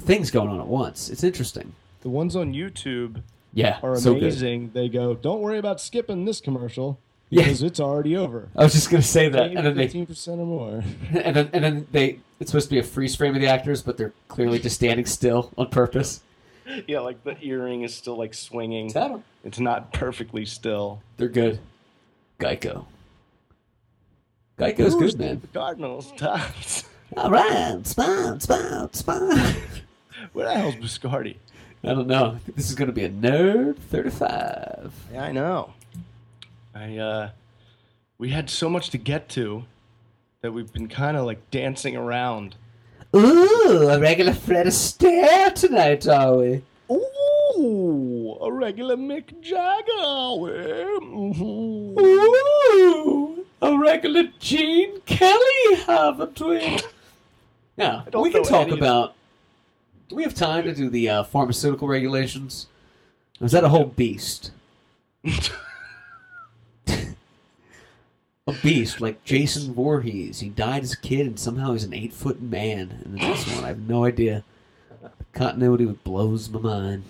things going on at once. It's interesting. the ones on YouTube Yeah, are so amazing. they go, "Don't worry about skipping this commercial Yeah. because it's already over." I was just gonna say that, and then they fifteen percent or more. and then and then they it's supposed to be a freeze frame of the actors, but they're clearly just standing still on purpose. Yeah, like the earring is still like swinging. 'em. It's not perfectly still. They're good. Geico. Geico's good, man. The Cardinals tops. All right, spawn, spawn, spawn. Where the hell's Biscardi? I don't know. I this is going to be a nerd 35. Yeah, I know. I uh, we had so much to get to that we've been kind of like dancing around. Ooh, a regular Fred Astaire tonight, are we? Ooh, a regular Mick Jagger. Mhm. Ooh, a regular Gene Kelly, haven't we? Yeah, don't we can talk about. Do we have time to do the uh, pharmaceutical regulations? Or is that a whole beast? a beast like Jason Voorhees. He died as a kid, and somehow he's an eight foot man. And in this one, I have no idea. The continuity blows my mind.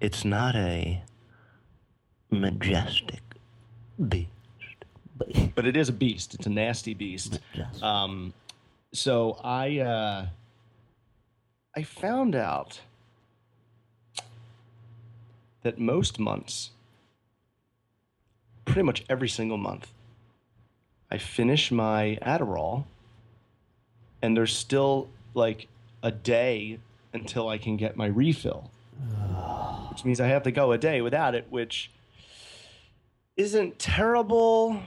It's not a majestic beast, But but it is a beast. It's a nasty beast. Um, so I uh, I found out that most months, pretty much every single month, I finish my Adderall, and there's still like a day until I can get my refill, which means I have to go a day without it, which isn't terrible,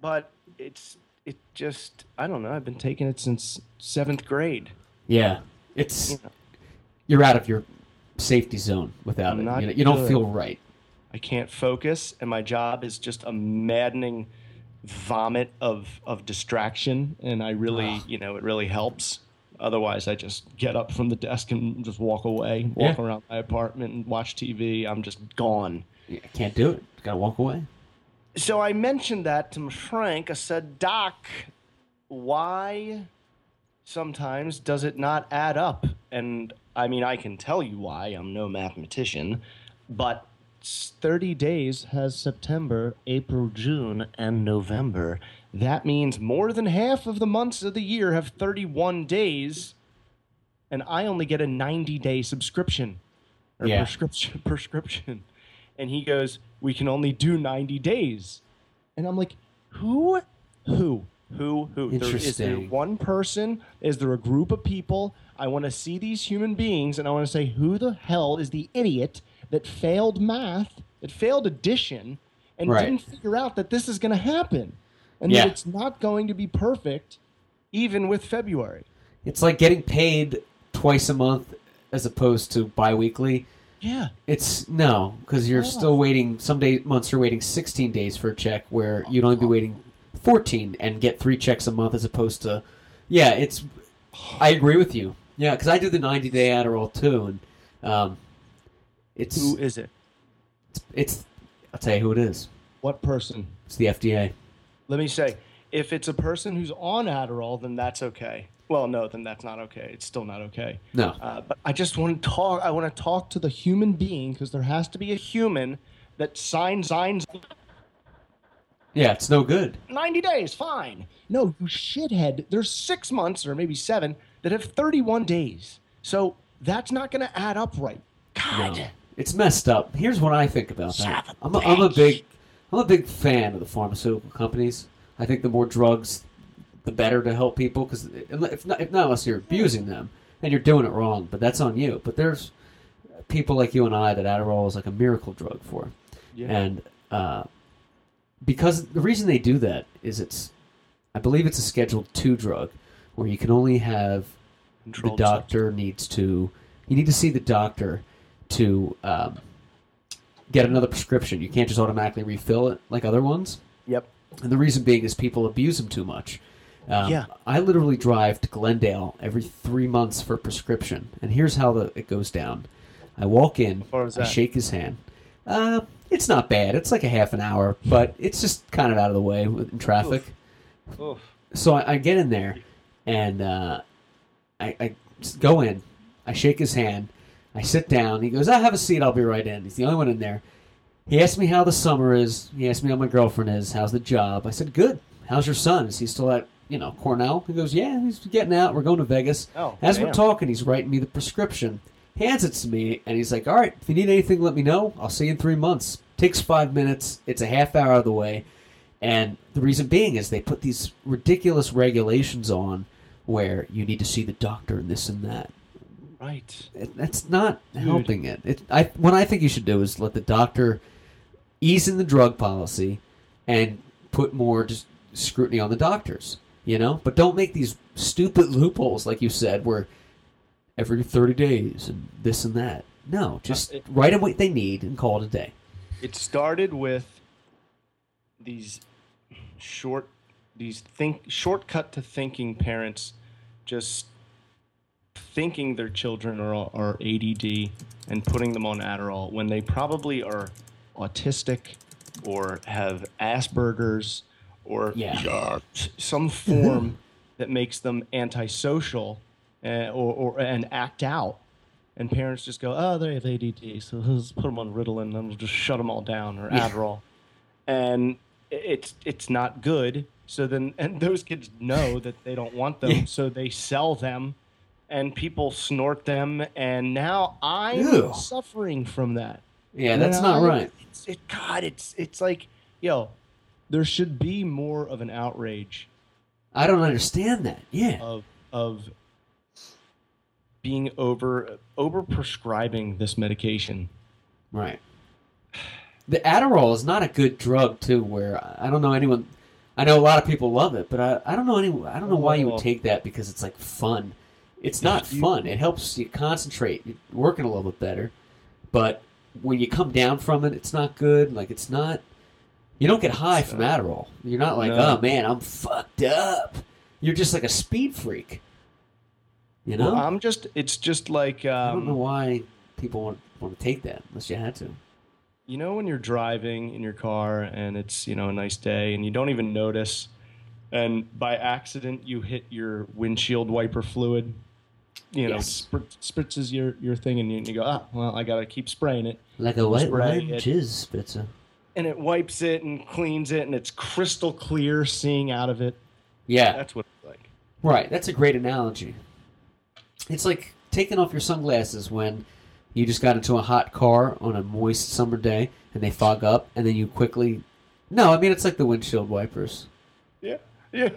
but it's it just I don't know. I've been taking it since seventh grade. yeah, it's You know, you're out of your safety zone without I'm it. You, know, you don't feel right. I can't focus, and my job is just a maddening vomit of of distraction. And I really, you know, it really helps. Otherwise, I just get up from the desk and just walk away, walk Yeah. around my apartment and watch TV. I'm just gone. I can't do it. Gotta walk away. So I mentioned that to Frank. I said, Doc, why sometimes does it not add up? And I mean, I can tell you why. I'm no mathematician, but 30 days has September, April, June, and November. That means more than half of the months of the year have 31 days, and I only get a 90 day subscription. or Yeah. prescription prescription. And he goes, "We can only do 90 days." And I'm like, "Who? Who? Who? Who? There, is there one person? Is there a group of people? I want to see these human beings, and I want to say, who the hell is the idiot that failed math, that failed addition, and Right. didn't figure out that this is going to happen, and Yeah. that it's not going to be perfect, even with February." It's like getting paid twice a month as opposed to biweekly. Yeah. It's no, because you're Oh. still waiting. Some day months you're waiting 16 days for a check, where you'd only be waiting 14 and get three checks a month as opposed to. Yeah, it's. I agree with you. Yeah, because I do the 90 day Adderall too, and um, it's Who is it? it's. I'll tell you who it is. What person? It's the FDA. Let me say, if it's a person who's on Adderall, then that's okay. Well, no, then that's not okay. It's still not okay. No, Uh, but I just want to talk. I want to talk to the human being because there has to be a human that signs signs yeah, it's no good. 90 days. Fine. No, you shithead. There's six months or maybe seven that have 31 days. So that's not going to add up right. God. No. It's messed up. Here's what I think about that. I'm a, I'm a big I'm a big fan of the pharmaceutical companies. I think the more drugs, the better to help people. Because if not, if not unless you're abusing them and you're doing it wrong, but that's on you. But there's people like you and I that Adderall is like a miracle drug for, Yeah. and uh, because the reason they do that is it's, I believe it's a Schedule Two drug, where you can only have Controlled the doctor needs to you need to see the doctor to um, get another prescription you can't just automatically refill it like other ones Yep. and the reason being is people abuse them too much um, Yeah. i literally drive to glendale every three months for a prescription and here's how the, it goes down i walk in i shake his hand uh, it's not bad it's like a half an hour but it's just kind of out of the way with- in traffic Oof. so I, I get in there and uh, I, I go in. I shake his hand. I sit down. He goes, "I have a seat. I'll be right in." He's the only one in there. He asked me how the summer is. He asked me how my girlfriend is. How's the job? I said, "Good." How's your son? Is he still at you know Cornell? He goes, "Yeah, he's getting out. We're going to Vegas." Oh, As we're talking, he's writing me the prescription. Hands it to me, and he's like, "All right, if you need anything, let me know. I'll see you in three months." Takes five minutes. It's a half hour out of the way. And the reason being is they put these ridiculous regulations on where you need to see the doctor and this and that. Right. It, that's not helping it. it. I what I think you should do is let the doctor ease in the drug policy and put more just scrutiny on the doctors. You know, but don't make these stupid loopholes like you said, where every thirty days and this and that. No, just Uh, it- write them what they need and call it a day. It started with these short, these think shortcut to thinking parents just thinking their children are, are ADD and putting them on Adderall when they probably are autistic or have Asperger's or Yeah. some form that makes them antisocial uh, or, or and act out. And parents just go, oh, they have ADD, so let's put them on Ritalin and we'll just shut them all down or Yeah. Adderall. And it's it's not good. So then, and those kids know that they don't want them, Yeah. so they sell them, and people snort them. And now I'm Ew. suffering from that. Yeah, that's You not know, right. It's, it, God, it's it's like, yo, there should be more of an outrage I don't understand that. Yeah. of of being over over prescribing this medication. Right. The Adderall is not a good drug too. Where I don't know anyone. I know a lot of people love it, but I, I don't know any. I don't know why you would Oh. take that because it's like fun. It's not You- fun. It helps you concentrate, you're working a little bit better. But when you come down from it, it's not good. Like it's not. You don't get high from Adderall. You're not like, No. oh man, I'm fucked up. You're just like a speed freak. You know. Well, I'm just it's just like I don't know um, why people want want to take that unless you had to. you know when you're driving in your car and it's you know a nice day and you don't even notice, and by accident you hit your windshield wiper fluid. You know, Yes. spr- spritzes your, your thing, and you, you go, ah, well, I gotta keep spraying it. Like a white wine jizz spitzer. and it wipes it and cleans it and it's crystal clear seeing out of it. Yeah, That's what it's like. right. That's a great analogy. It's like taking off your sunglasses when You just got into a hot car on a moist summer day, and they fog up, and then you quickly. No, I mean it's like the windshield wipers. Yeah. Yeah.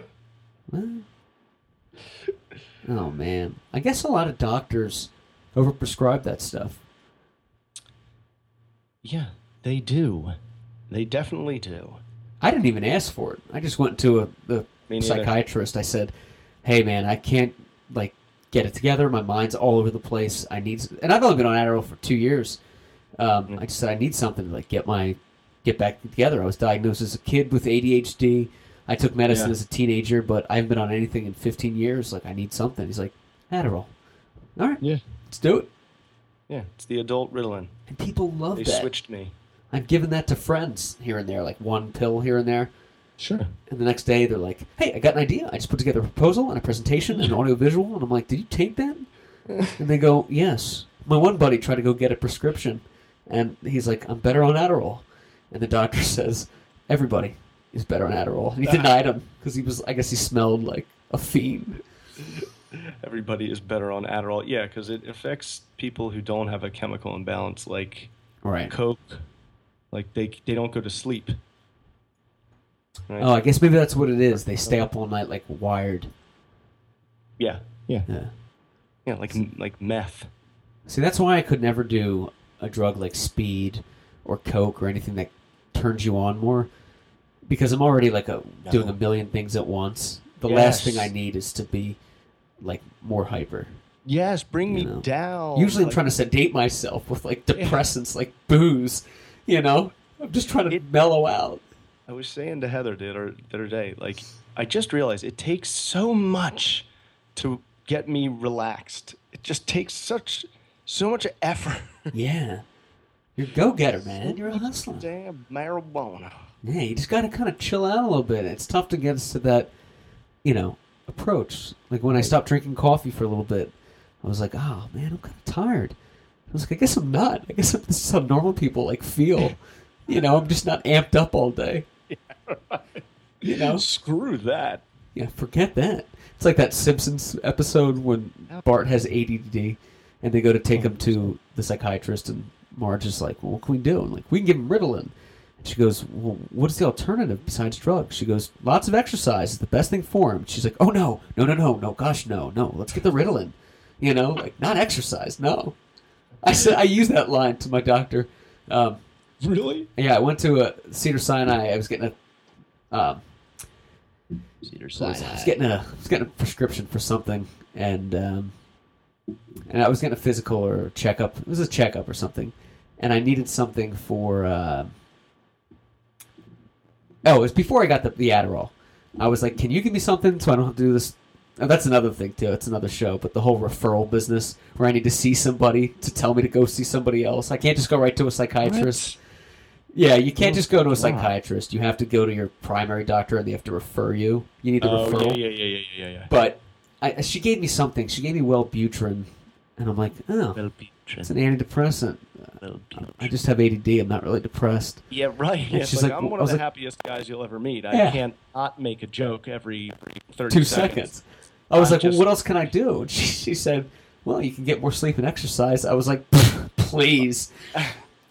What? Oh man, I guess a lot of doctors overprescribe that stuff. Yeah, they do. They definitely do. I didn't even ask for it. I just went to a the psychiatrist. I said, "Hey man, I can't like get it together. My mind's all over the place. I need." And I've only been on Adderall for two years. Um, I just said I need something to like get my get back together. I was diagnosed as a kid with ADHD. I took medicine Yeah. as a teenager, but I haven't been on anything in 15 years. Like I need something. He's like, Adderall. All right, Yeah. let's do it. Yeah, it's the adult Ritalin. And people love They that. switched me. I've given that to friends here and there, like one pill here and there. Sure. And the next day they're like, "Hey, I got an idea. I just put together a proposal and a presentation and an audio visual." And I'm like, "Did you take that?" And they go, "Yes." My one buddy tried to go get a prescription, and he's like, "I'm better on Adderall," and the doctor says, "Everybody is better on Adderall." And he denied him because he was, I guess, he smelled like a fiend. Everybody is better on Adderall. Yeah, because it affects people who don't have a chemical imbalance, like Right. Coke. Like they they don't go to sleep. Right? Oh, I guess maybe that's what it is. They stay up all night like wired. Yeah. yeah, Yeah. yeah, like like meth. See, that's why I could never do a drug like speed or coke or anything that turns you on more, because I'm already like a doing a million things at once. The last thing I need is to be like more hyper. Yes, bring me know. down. Usually, I'm trying to sedate myself with like depressants, like booze. You know, I'm just trying to It- mellow out. I was saying to Heather the other, the other day, like I just realized it takes so much to get me relaxed. It just takes such so much effort. Yeah, you're a go-getter, man. You're a hustler. Damn marijuana. Yeah, you just got to kind of chill out a little bit. It's tough to get us to that, you know, approach. Like when I stopped drinking coffee for a little bit, I was like, oh man, I'm kind of tired. I was like, I guess I'm not. I guess this is how normal people like feel. you know, I'm just not amped up all day. You know, Screw that. yeah, forget that. It's like that Simpsons episode when Bart has ADD, and they go to take oh, him to the psychiatrist, and Marge is like, "Well, what can we do?" And like, we can give him Ritalin. She goes, "Well, what's the alternative besides drugs?" She goes, "Lots of exercise is the best thing for him." She's like, "Oh no, no, no, no, no, gosh, no, no, let's get the Ritalin." You know, like not exercise, no. I said I used that line to my doctor. Um, Really? yeah, I went to a Cedar Sinai. I was getting a um, Cedar so I was, I was getting a I was getting a prescription for something, and um, and I was getting a physical or checkup. It was a checkup or something, and I needed something for. Uh, oh, it was before I got the, the Adderall. I was like, "Can you give me something so I don't have to do this?" Oh, that's another thing too. It's another show, but the whole referral business where I need to see somebody to tell me to go see somebody else. I can't just go right to a psychiatrist. Yeah, you can't just go to a psychiatrist. You have to go to your primary doctor, and they have to refer you. You need a Oh referral. yeah, yeah, yeah, yeah, yeah, yeah. But I, she gave me something. She gave me Wellbutrin, and I'm like, oh, it's an antidepressant. I just have ADD. I'm not really depressed. Yeah, right. Yeah, she's like, like, I'm one of the like- happiest guys you'll ever meet. I Yeah. can't not make a joke every 30 Two seconds. seconds. I was I'm like, well, what else can I do? And she, she said, well, you can get more sleep and exercise. I was like, please.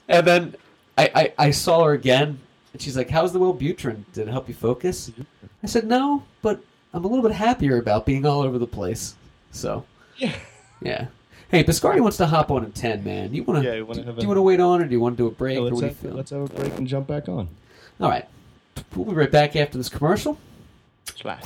And then I, I, I saw her again, and she's like, how's the Wellbutrin? Did it help you focus? Mm-hmm. I said, no, but I'm a little bit happier about being all over the place. So, Yeah. yeah. Hey, Biscardi wants to hop on in 10, man. You want to Yeah, you wanna have do you want to wait on, or do you want to do a break, Yeah, or let's, what do you have, feel? let's have a break and jump back on. All right. We'll be right back after this commercial. Slash.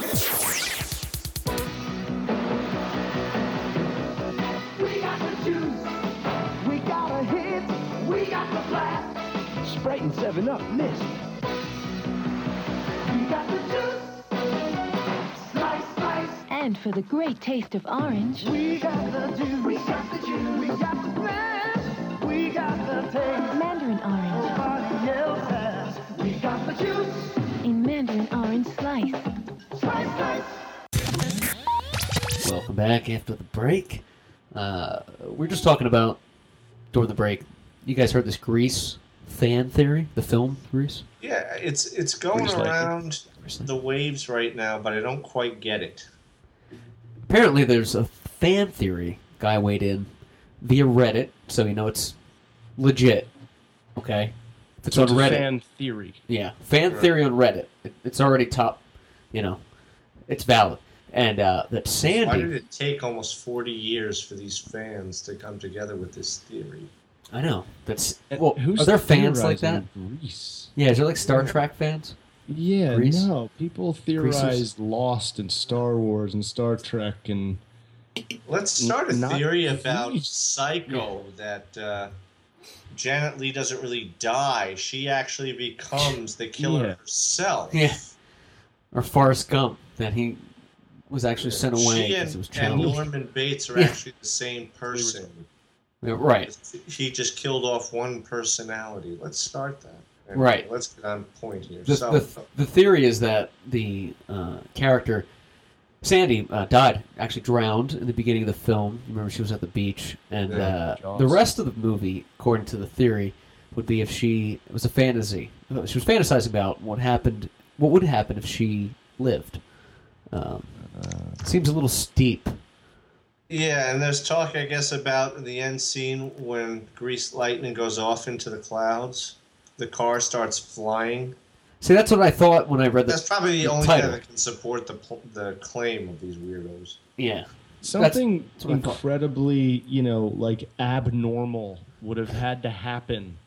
We got the juice. We got a hit. We got the blast. Sprite and 7 Up mist. And for the great taste of orange, We got the juice. We got the juice. We got the blast. We got the taste. Mandarin Orange Nobody else has. We got the juice. in Mandarin Orange Slice. Slice, slice. Welcome back after the break. Uh, we're just talking about during the break. You guys heard this Grease fan theory, the film Grease? Yeah, it's it's going just like it. around the waves right now, but I don't quite get it. Apparently, there's a fan theory. Guy weighed in via Reddit, so you know it's legit. Okay, if it's So on it's a Reddit, fan theory. yeah, fan theory on Reddit. It, it's already top. You know, it's valid, and uh, that Why Sandy. did it take almost 40 years for these fans to come together with this theory? I know that's well. who's are there fans like that? theorizing Grease? Yeah, is there like Star Trek fans? Yeah, Grease? no. People theorized Lost and Star Wars and Star Trek and Let's start a Not theory about Grease. Psycho that uh, Janet Leigh doesn't really die. She actually becomes the killer Yeah. herself. Yeah. Or Forrest Gump that he was actually sent away She because and, it was and challenged. Norman Bates are Yeah. actually the same person. Yeah, right. He just killed off one personality. Let's start that. And Right. Let's get on point here. The, so, the, the theory is that the uh, character Sandy uh, died, actually drowned in the beginning of the film. You remember she was at the beach, and Yeah, uh, the rest of the movie, according to the theory, would be if she it was a fantasy. She was fantasizing about what happened, what would happen if she lived. Um, seems a little steep. yeah, and there's talk, I guess, about the end scene when Grease Lightning goes off into the clouds. The car starts flying. See, that's what I thought when I read that. That's probably the, the only title. thing that can support the the claim of these weirdos. yeah. something that's what I thought. incredibly, you know, like abnormal would have had to happen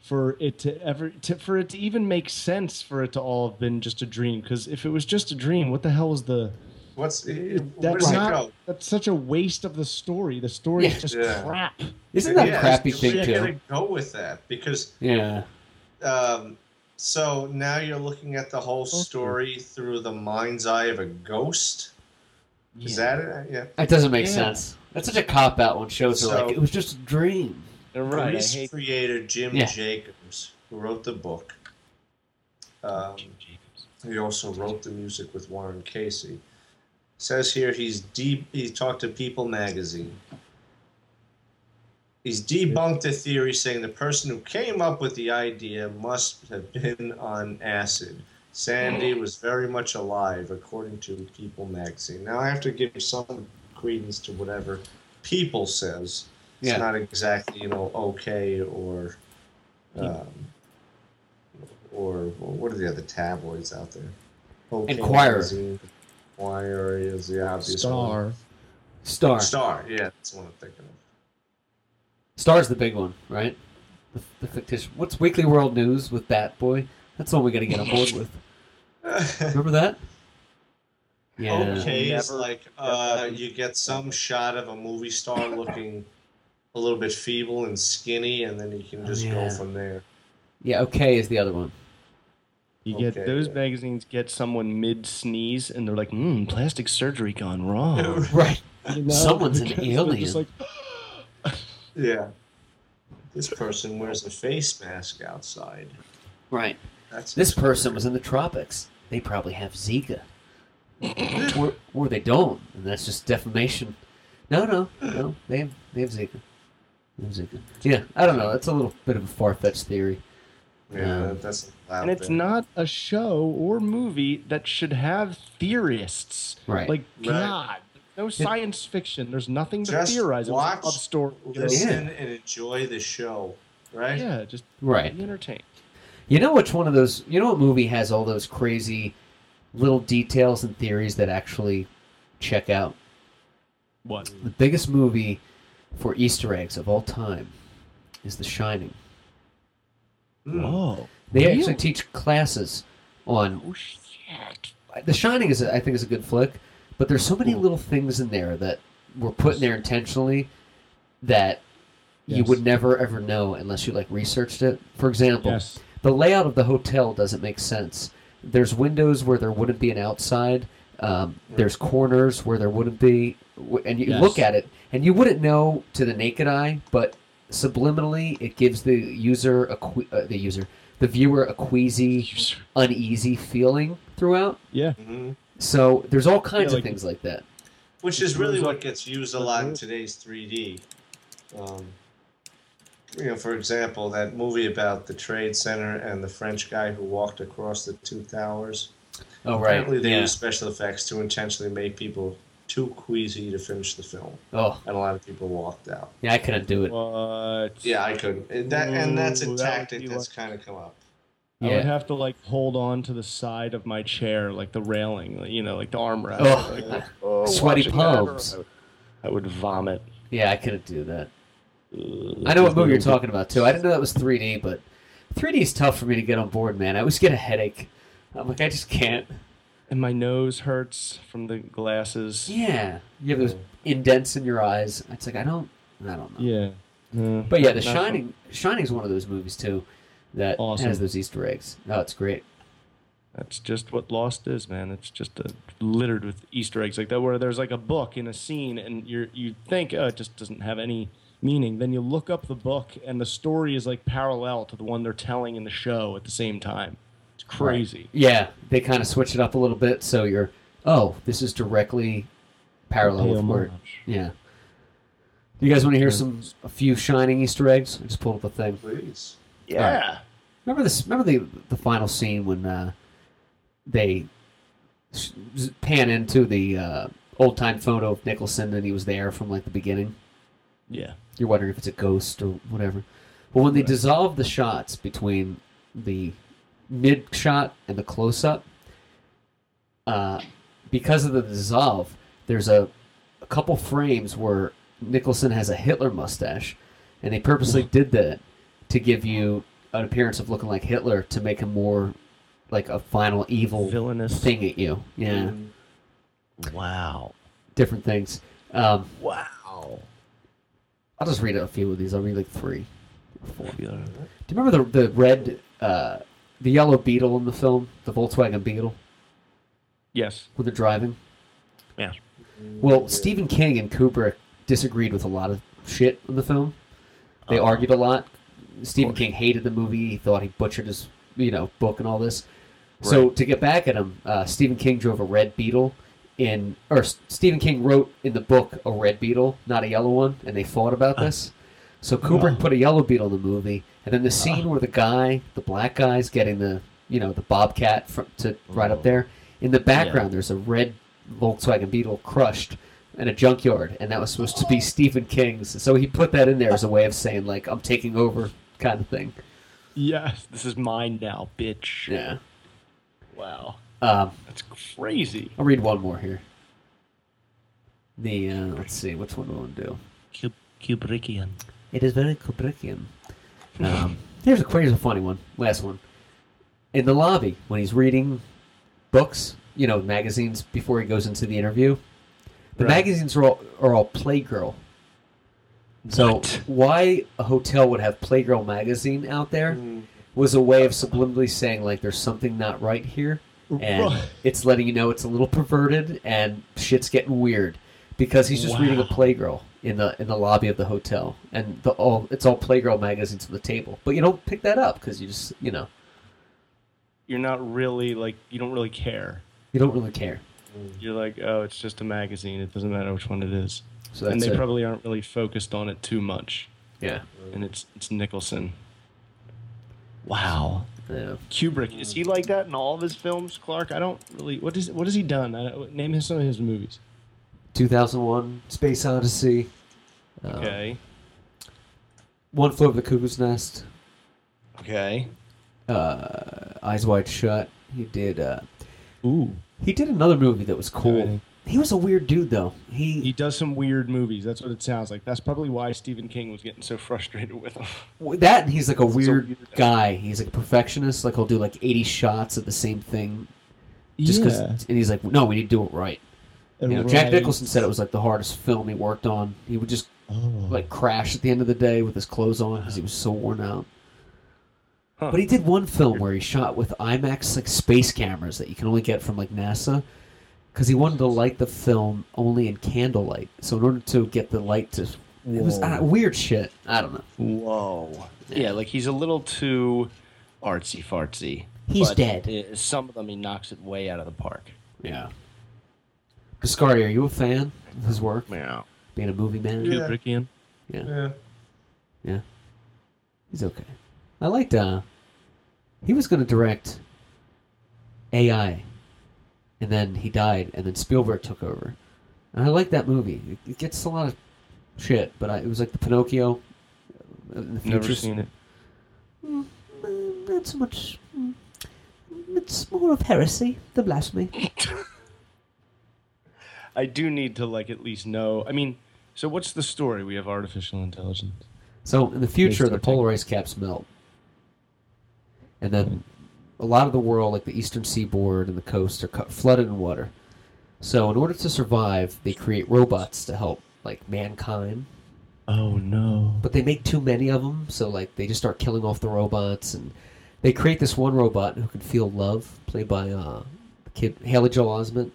for it to ever to, for it to even make sense for it to all have been just a dream because if it was just a dream what the hell was the What's where that's does it not go? that's such a waste of the story the story Yeah. is just Yeah. crap Isn't that Yeah, a crappy it's- thing we're too? gonna go with that because Yeah. Um, so now you're looking at the whole story through the mind's eye of a ghost. Is that it? Yeah. That doesn't make Yeah. sense. That's such a cop out when shows are So- like it was just a dream. right Grease creator Jim Yeah. Jacobs, who wrote the book. Um, he also wrote the music with Warren Casey. Says here he's deep. He talked to People magazine. He's debunked the theory, saying the person who came up with the idea must have been on acid. Sandy was very much alive, according to People magazine. Now I have to give some credence to whatever People says. It's Yeah. not exactly, you know, okay or, um, or what are the other tabloids out there? Okay Enquirer. Magazine, Enquirer is the obvious star one. Star. Star, yeah, that's what I'm thinking. Star's the big one, right? The, the fictitious. What's Weekly World News with Bat Boy? That's the one we got to get on board with. Remember that? Yeah. Okay, it's like uh, you get some shot of a movie star looking a little bit feeble and skinny, and then you can just yeah. go from there. Yeah. Okay is the other one. you get Okay, those yeah. magazines get someone mid sneeze and they're like hmm plastic surgery gone wrong Right. You know? Someone's an alien. just like Yeah. This person wears a face mask outside. Right. That's This person was in the tropics. They probably have Zika. or, or they don't, and that's just defamation. No, no, no. They have they have Zika. They have Zika. Yeah, I don't know. That's a little bit of a far fetched theory. Yeah, Um, that- that's out and it's there. not a show or movie that should have theorists. Right. Like Right. God, no science fiction. There's nothing to Just theorize. It was watch, a love story. listen, and enjoy the show, right? Yeah, just Right. be entertained. You know which one of those? You know what movie has all those crazy little details and theories that actually check out? What? The biggest movie for Easter eggs of all time is The Shining. Hmm. Whoa. They Really? actually teach classes on Oh shit. The Shining is, I think, is a good flick, but there's so many little things in there that were put in there intentionally that you would never ever know unless you like researched it. For example, Yes. the layout of the hotel doesn't make sense. There's windows where there wouldn't be an outside. Um, there's corners where there wouldn't be, and you Yes. look at it and you wouldn't know to the naked eye, but subliminally it gives the user a que- uh, the user the viewer a queasy, uneasy feeling throughout. Yeah. Mhm. So there's all kinds Yeah, of things like that. Which is really what gets used a lot in today's 3D. Um, you know, for example, that movie about the Trade Center and the French guy who walked across the two towers. Oh right. Apparently, they use special effects to intentionally make people too queasy to finish the film, Oh, and a lot of people walked out. yeah, I couldn't do it. What? Yeah, I couldn't. And That and that's a Ooh, tactic be that's like- kind of come up. I Yeah. would have to like hold on to the side of my chair, like the railing, you know, like the armrest. Oh. Like, oh, Sweaty watching that, palms. I would- vomit. Yeah, I couldn't do that. Ugh. I know what movie you're talking about too. I didn't know that was 3D, but 3D is tough for me to get on board, man. I always get a headache. I'm like, I just can't. And my nose hurts from the glasses. Yeah, you have those indents in your eyes. It's like I don't, I don't know. Yeah. Uh, But yeah, The not fun. Shining. Shining's one of those movies too that Awesome. has those Easter eggs. Oh, it's great. That's just what Lost is, man. It's just a, littered with Easter eggs like that, where there's like a book in a scene, and you you think oh, it just doesn't have any meaning. Then you look up the book, and the story is like parallel to the one they're telling in the show at the same time. It's crazy. Yeah, they kind of switch it up a little bit, so you're, oh, this is directly parallel with where. Yeah. Do you guys want to hear some a few Shining Easter eggs? I just pulled up a thing. Please. Yeah. Remember this? Remember the the final scene when uh, they pan into the uh, old time photo of Nicholson and he was there from like the beginning. Yeah. You're wondering if it's a ghost or whatever. Well, when they dissolve the shots between the mid shot and the close up, uh, because of the dissolve, there's a, a couple frames where Nicholson has a Hitler mustache, and they purposely did that to give you an appearance of looking like Hitler to make him more like a final evil Villainous. thing at you. Yeah, Wow. different things. Um, Wow. I'll just read a few of these. I'll read like three or four. Do you remember the the red, uh, the yellow Beetle in the film, the Volkswagen Beetle, Yes. when they're driving? Yeah. Well, Stephen King and Kubrick disagreed with a lot of shit in the film. They Oh. argued a lot. Stephen. King hated the movie. He thought he butchered his, you know, book and all this. So to get back at him, uh, Stephen King drove a red Beetle in, or S- Stephen King wrote in the book a red Beetle, not a yellow one, and they fought about uh. this. So Kubrick uh. put a yellow Beetle in the movie, and then the uh. scene where the guy, the black guy's getting the, you know, the Bobcat from, to right up oh. there. In the background, there's a red Volkswagen Beetle crushed in a junkyard, and that was supposed to be Stephen King's. So he put that in there as a way of saying like, "I'm taking over," kind of thing. Yes. This is mine now, bitch. Yeah. Wow. Um, That's crazy. I'll read one more here. The uh, let's see, which one do I want to do? Cub- Kubrickian. It is very Kubrickian. Um, here's a crazy funny one. Last one. In the lobby, when he's reading books, you know, magazines before he goes into the interview, the Right. magazines are all, are all Playgirl. So What? why a hotel would have Playgirl magazine out there mm. was a way of subliminally saying like there's something not right here, and Right. it's letting you know it's a little perverted and shit's getting weird because he's just reading a Playgirl in the in the lobby of the hotel, and the all it's all Playgirl magazines on the table, but you don't pick that up because you just you know You're not really like you don't really care. you don't really care. Mm. You're like, oh, it's just a magazine. It doesn't matter which one it is. So and they it. probably aren't really focused on it too much. yeah. And it's it's Nicholson. Wow. yeah. Kubrick is he like that in all of his films, Clark? I don't really. What is what has he done? I don't, name him some of his movies. 2001, Space Odyssey, uh, Okay. One Flew Over the Cuckoo's Nest, Okay. uh, Eyes Wide Shut. He did. Uh, Ooh. he did another movie that was cool. Alrighty. He was a weird dude though. He, He does some weird movies. That's what it sounds like. That's probably why Stephen King was getting so frustrated with him. that and he's like a weird weird guy. He's like a perfectionist. Like he'll do like 80 shots of the same thing just because. And he's like, no, we need to do it right. You know, Jack Nicholson said it was like the hardest film he worked on. He would just Oh. like crash at the end of the day with his clothes on because he was so worn out. Huh. But he did one film where he shot with IMAX like space cameras that you can only get from like NASA because he wanted to light the film only in candlelight. So in order to get the light to, it was uh, weird shit. I don't know. Whoa. Yeah, like he's a little too artsy fartsy. He's but, dead. uh, some of them he knocks it way out of the park. Yeah. Biscardi, are you a fan of his work? Yeah. Being a movie man? Yeah. Kubrickian. Yeah. Yeah. Yeah. He's okay. I liked uh he was gonna direct AI and then he died and then Spielberg took over. And I like that movie. It, it gets a lot of shit, but I, it was like the Pinocchio. uh, In the. Never seen it. Mm, Not so much. mm, It's more of heresy than blasphemy. I do need to like at least know. I mean, so what's the story? We have artificial intelligence. So in the future, the start polar ice caps melt, and then a lot of the world, like the eastern seaboard and the coast, are cut, flooded in water. So in order to survive, they create robots to help like mankind, Oh no. but they make too many of them, so like they just start killing off the robots, and they create this one robot who can feel love, played by uh, the kid Haley Joel Osment.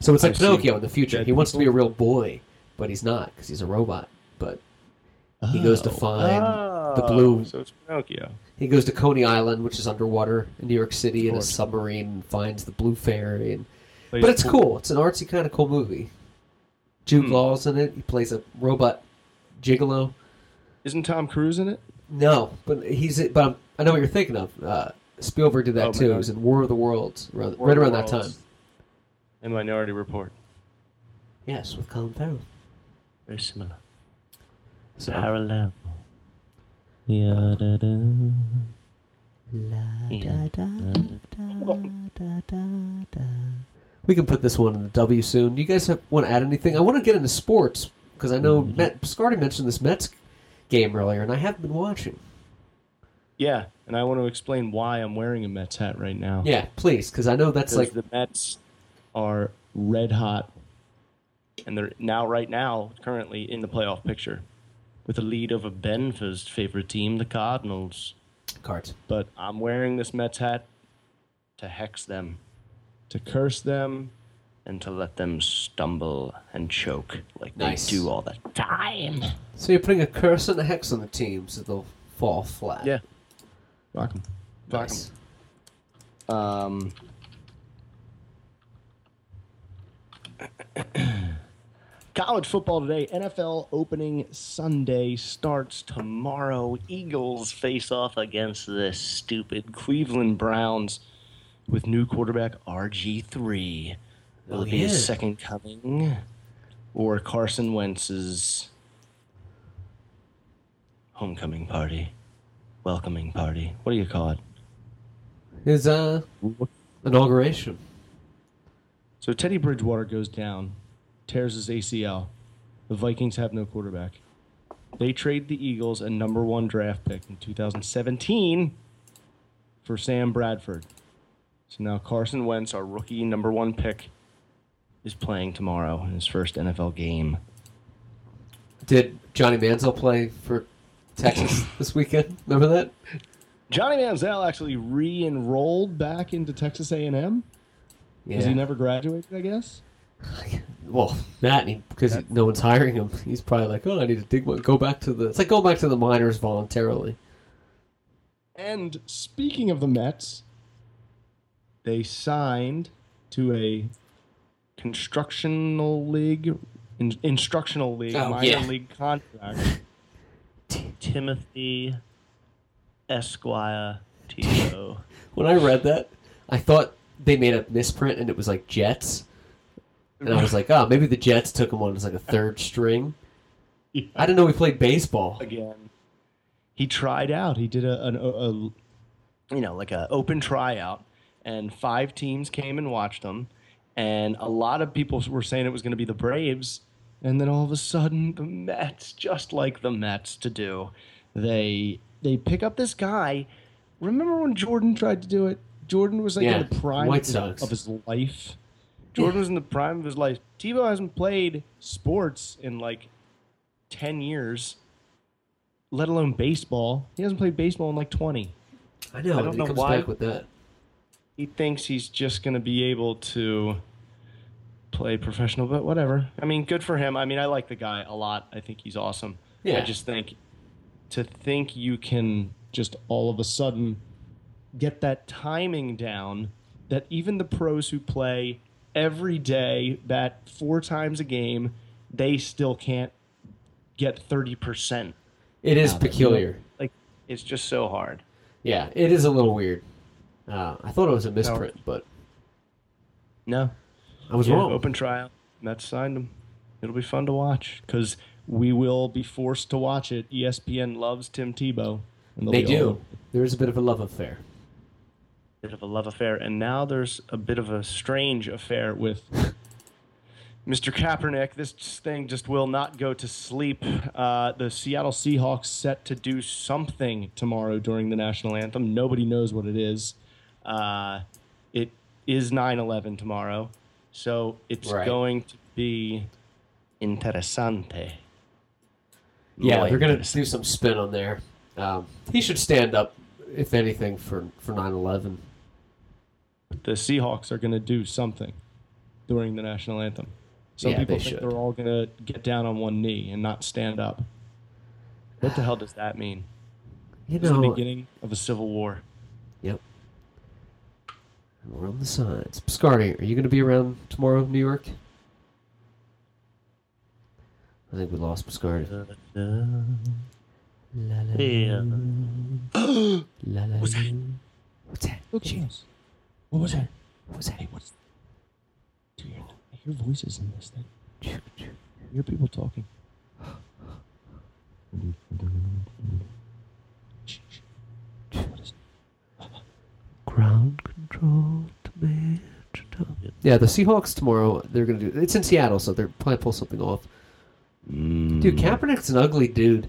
So it's I like see. Pinocchio in the future. He wants to be a real boy, but he's not because he's a robot. But he goes to find the blue. Oh, So it's Pinocchio. He goes to Coney Island, which is underwater in New York City, in a submarine, and finds the blue fairy. And Plays but it's pool. cool. It's an artsy kind of cool movie. Jude Hmm. Law's in it. He plays a robot gigolo. Isn't Tom Cruise in it? No, but he's. But I'm, I know what you're thinking of. Uh, Spielberg did that Oh, too. It was in War of the Worlds, around, War right of the around that time. Worlds. And Minority Report. Yes, with Colin Farrell. Very similar. So, Parallel. Yeah, da, da. da, da, da, da, da, da. We can put this one in the W soon. Do you guys have, want to add anything? I want to get into sports because I know mm-hmm. Matt Scardy mentioned this Mets game earlier, and I haven't been watching. Yeah, and I want to explain why I'm wearing a Mets hat right now. Yeah, please, because I know that's Because like the Mets are red hot, and they're now, right now, currently in the playoff picture, with a lead over Benford's favorite team, the Cardinals. cards. But I'm wearing this Mets hat to hex them, to curse them, and to let them stumble and choke like Nice. they do all the time. So you're putting a curse and a hex on the team so they'll fall flat. Yeah. Rock 'em. Rock 'em. Nice. Um, college football today. NFL opening Sunday starts tomorrow. Eagles face off against the stupid Cleveland Browns with new quarterback RG3. Will Oh, it be yeah. his second coming or Carson Wentz's homecoming party? Welcoming party. What do you call it? His uh inauguration. So Teddy Bridgewater goes down, tears his ACL. The Vikings have no quarterback. They trade the Eagles a number one draft pick in 2017 for Sam Bradford. So now Carson Wentz, our rookie number one pick, is playing tomorrow in his first NFL game. Did Johnny Manziel play for Texas this weekend? Remember that? Johnny Manziel actually re-enrolled back into Texas A&M Yeah. because he never graduated, I guess. well, that because no one's hiring him. He's probably like, oh, I need to dig one. Go back to the. It's like go back to the minors voluntarily. And speaking of the Mets, they signed to a constructional league, in, instructional league, Oh, minor yeah. league contract. Timothy Esquire T.O. When I read that, I thought they made a misprint and it was like Jets, and I was like, oh, maybe the Jets took him on as like a third string. I didn't know he played baseball. again. He tried out. He did a, an, a, a you know, like a open tryout, and five teams came and watched him, and a lot of people were saying it was going to be the Braves, and then all of a sudden the Mets, just like the Mets to do, they they pick up this guy. Remember when Jordan tried to do it? Jordan was like Yeah, in the prime White of his- Sox. of his life. Jordan was in the prime of his life. Tebow hasn't played sports in like 10 years, let alone baseball. He hasn't played baseball in like 20. I know. I don't know comes why. back with that. He thinks he's just going to be able to play professional, but whatever. I mean, good for him. I mean, I like the guy a lot. I think he's awesome. Yeah. I just think to think you can just all of a sudden get that timing down that even the pros who play every day, that four times a game, they still can't get 30%. It is of it. peculiar. Like, it's just so hard. Yeah, it is a little weird. Uh, I thought it was a misprint, but No. I was Yeah, wrong. Open trial. Mets signed him. It'll be fun to watch because we will be forced to watch it. ESPN loves Tim Tebow. They do. There is a bit of a love affair. Bit of a love affair, and now there's a bit of a strange affair with Mr. Kaepernick. This thing just will not go to sleep. Uh, the Seattle Seahawks set to do something tomorrow during the national anthem. Nobody knows what it is. Uh, it is 9/11 tomorrow, so it's Right. going to be interessante. Yeah, they're gonna do some spin on there. Um, he should stand up, if anything, for for 9/11. The Seahawks are going to do something during the national anthem. Some Yeah, people they think should. they're all going to get down on one knee and not stand up. What the hell does that mean? You It's the beginning of a civil war. Yep. We're on the sides. Scardy, are you going to be around tomorrow, in New York? I think we lost Biscardi. La, la, Yeah. la, la, What's that? la. What's that? Look, James. What was that? What was that? Hey, what's? Do you hear, I hear voices in this thing. I hear people talking. Shh, shh. What is it? Ground control to Metro. Yeah, the Seahawks tomorrow. They're going to do. It's in Seattle, so they're probably pull something off. Mm. Dude, Kaepernick's an ugly dude.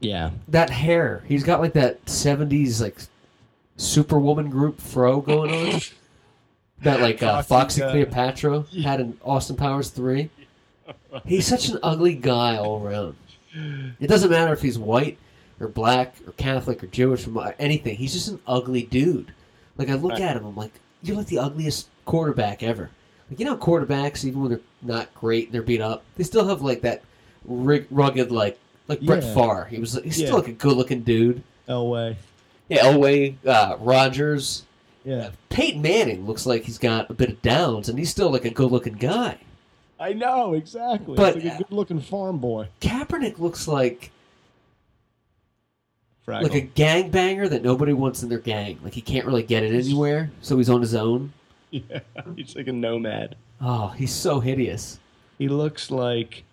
Yeah. that hair. He's got like that '70s like Superwoman group fro going on. that like uh, Foxxy. Cleopatra had in Austin Powers three. He's such an ugly guy all around. It doesn't matter if he's white or black or Catholic or Jewish or anything. He's just an ugly dude. Like I look at him, I'm like, you're like the ugliest quarterback ever. Like you know, quarterbacks even when they're not great and they're beat up, they still have like that rig- rugged like like Brett Yeah. Favre. He was he's Yeah. still like a good looking dude. Elway. Yeah, Elway, uh, Rodgers, Yeah. Peyton Manning looks like he's got a bit of downs, and he's still like a good looking guy. I know exactly. But- like a good-looking farm boy. Kaepernick looks like Fraggle. like a gangbanger that nobody wants in their gang. Like he can't really get it anywhere, so he's on his own. yeah. He's like a nomad. Oh, he's so hideous. He looks like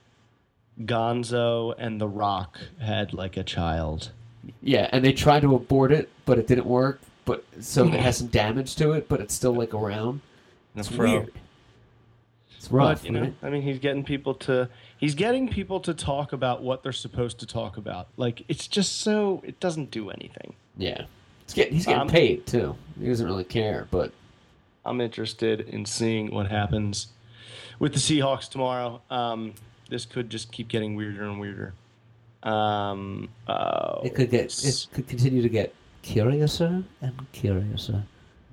Gonzo and The Rock had like a child. Yeah, and they tried to abort it, but it didn't work. But so it has some damage to it, but it's still like around. It's Fro. weird. It's rough, But, you know, right? I mean, he's getting people to he's getting people to talk about what they're supposed to talk about. Like it's just so it doesn't do anything. Yeah, he's getting he's getting Um, paid too. He doesn't really care, but I'm interested in seeing what happens with the Seahawks tomorrow. Um, this could just keep getting weirder and weirder. Um, uh, it could get it could continue to get curiouser and curiouser.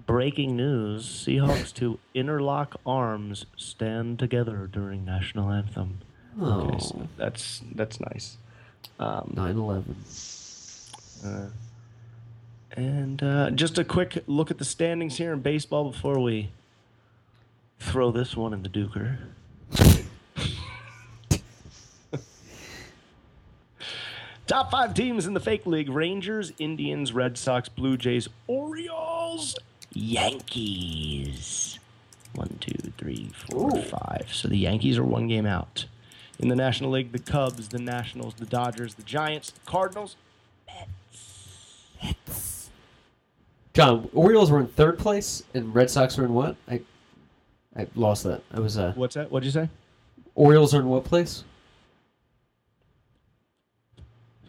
breaking news: Seahawks to interlock arms, stand together during national anthem. Oh, Okay, so that's that's nice. Um, 9/11. Uh, and uh, just a quick look at the standings here in baseball before we throw this one in the duker. Top five teams in the fake league Rangers, Indians, Red Sox, Blue Jays, Orioles, Yankees. One, two, three, four, five. So the Yankees are one game out. In the National League, the Cubs, the Nationals, the Dodgers, the Giants, the Cardinals, Mets. Mets. Jon, Orioles were in third place, and Red Sox were in what? I I lost that. I was uh What's that? What'd you say? Orioles are in what place?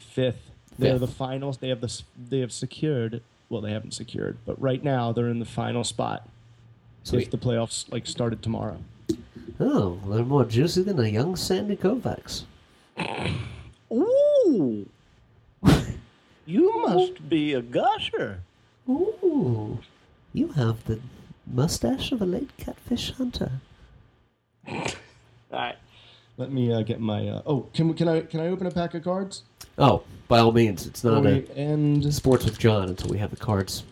Fifth. They're Fifth. the finals. They have the they have secured. Well, they haven't secured, but right now they're in the final spot. Sweet. If the playoffs like started tomorrow. Oh, they're more juicy than a young Sandy Koufax. Ooh. you must be a gusher. Ooh, you have the mustache of a late Catfish Hunter. All right. Let me uh, get my. Uh, oh, can we, can I can I open a pack of cards? Oh, by all means, it's not a wait, and sports with Jon until we have the cards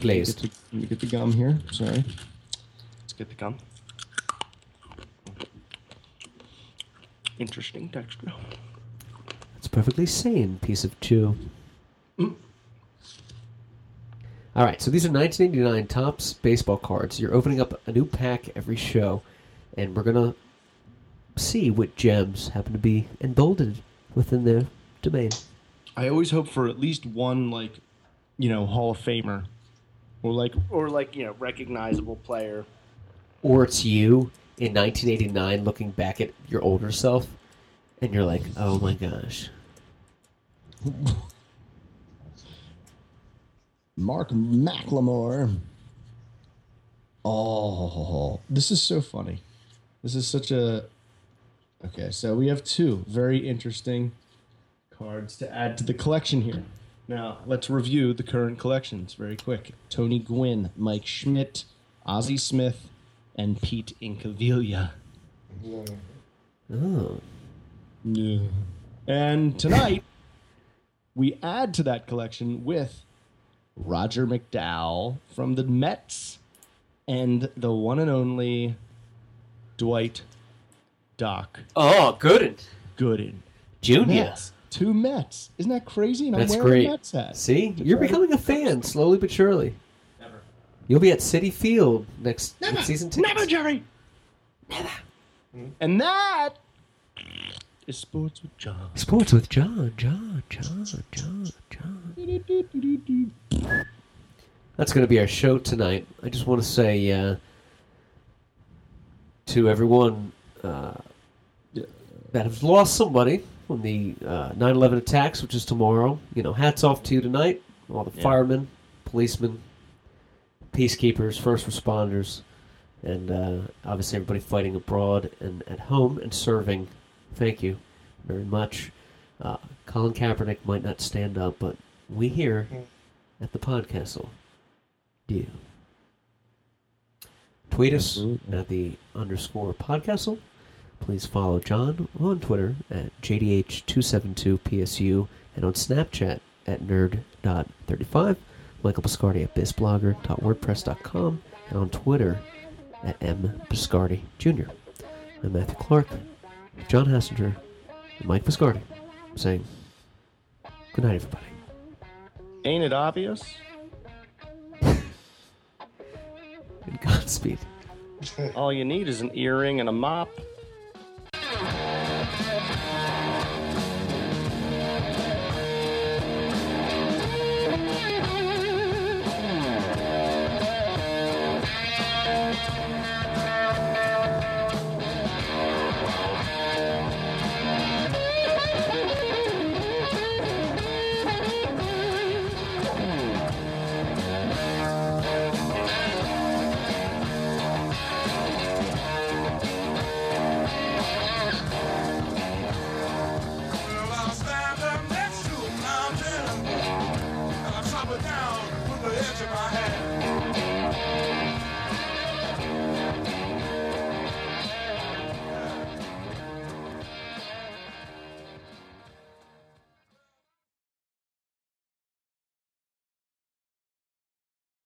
glazed. Get the, let me get the gum here. Sorry. Let's get the gum. Interesting texture. It's a perfectly sane piece of chew. All right, so these are 1989 Topps baseball cards. You're opening up a new pack every show, and we're gonna see what gems happen to be emboldened within their domain. I always hope for at least one like, you know, Hall of Famer, or like or like you know recognizable player. Or it's you in 1989 looking back at your older self, and you're like, oh my gosh. Mark McLemore. Oh, this is so funny. This is such a. Okay, so we have two very interesting cards to add to the collection here. Now, let's review the current collections very quick. Tony Gwynn, Mike Schmidt, Ozzie Smith, and Pete Incaviglia. Oh, And tonight, we add to that collection with Roger McDowell from the Mets and the one and only Dwight Doc oh, Gooden. Gooden. Junior. Mets. Two Mets. Isn't that crazy? And That's I'm wearing great. a Mets hat. See, you're becoming a fan slowly but surely. Never. You'll be at Citi Field next, next season two. Never, Jerry. Never. And that is Sports with Jon. Sports with Jon, Jon, Jon, Jon, Jon. That's going to be our show tonight. I just want to say uh, to everyone uh, that have lost somebody from the uh, 9/11 attacks, which is tomorrow. You know, hats off to you tonight, all the firemen, policemen, peacekeepers, first responders, and uh, obviously everybody fighting abroad and at home and serving. Thank you very much. Uh, Colin Kaepernick might not stand up, but we here at the Podcastle do. Tweet us at the underscore Podcastle. Please follow Jon on Twitter at JDH272PSU and on Snapchat at nerd.35. Michael Biscardi at bizblogger.wordpress.com and on Twitter at M. Biscardi Jr. I'm Matthew Clark, Jon Hassinger, and Mike Biscardi saying good night, everybody. Ain't it obvious? And Godspeed. All you need is an earring and a mop.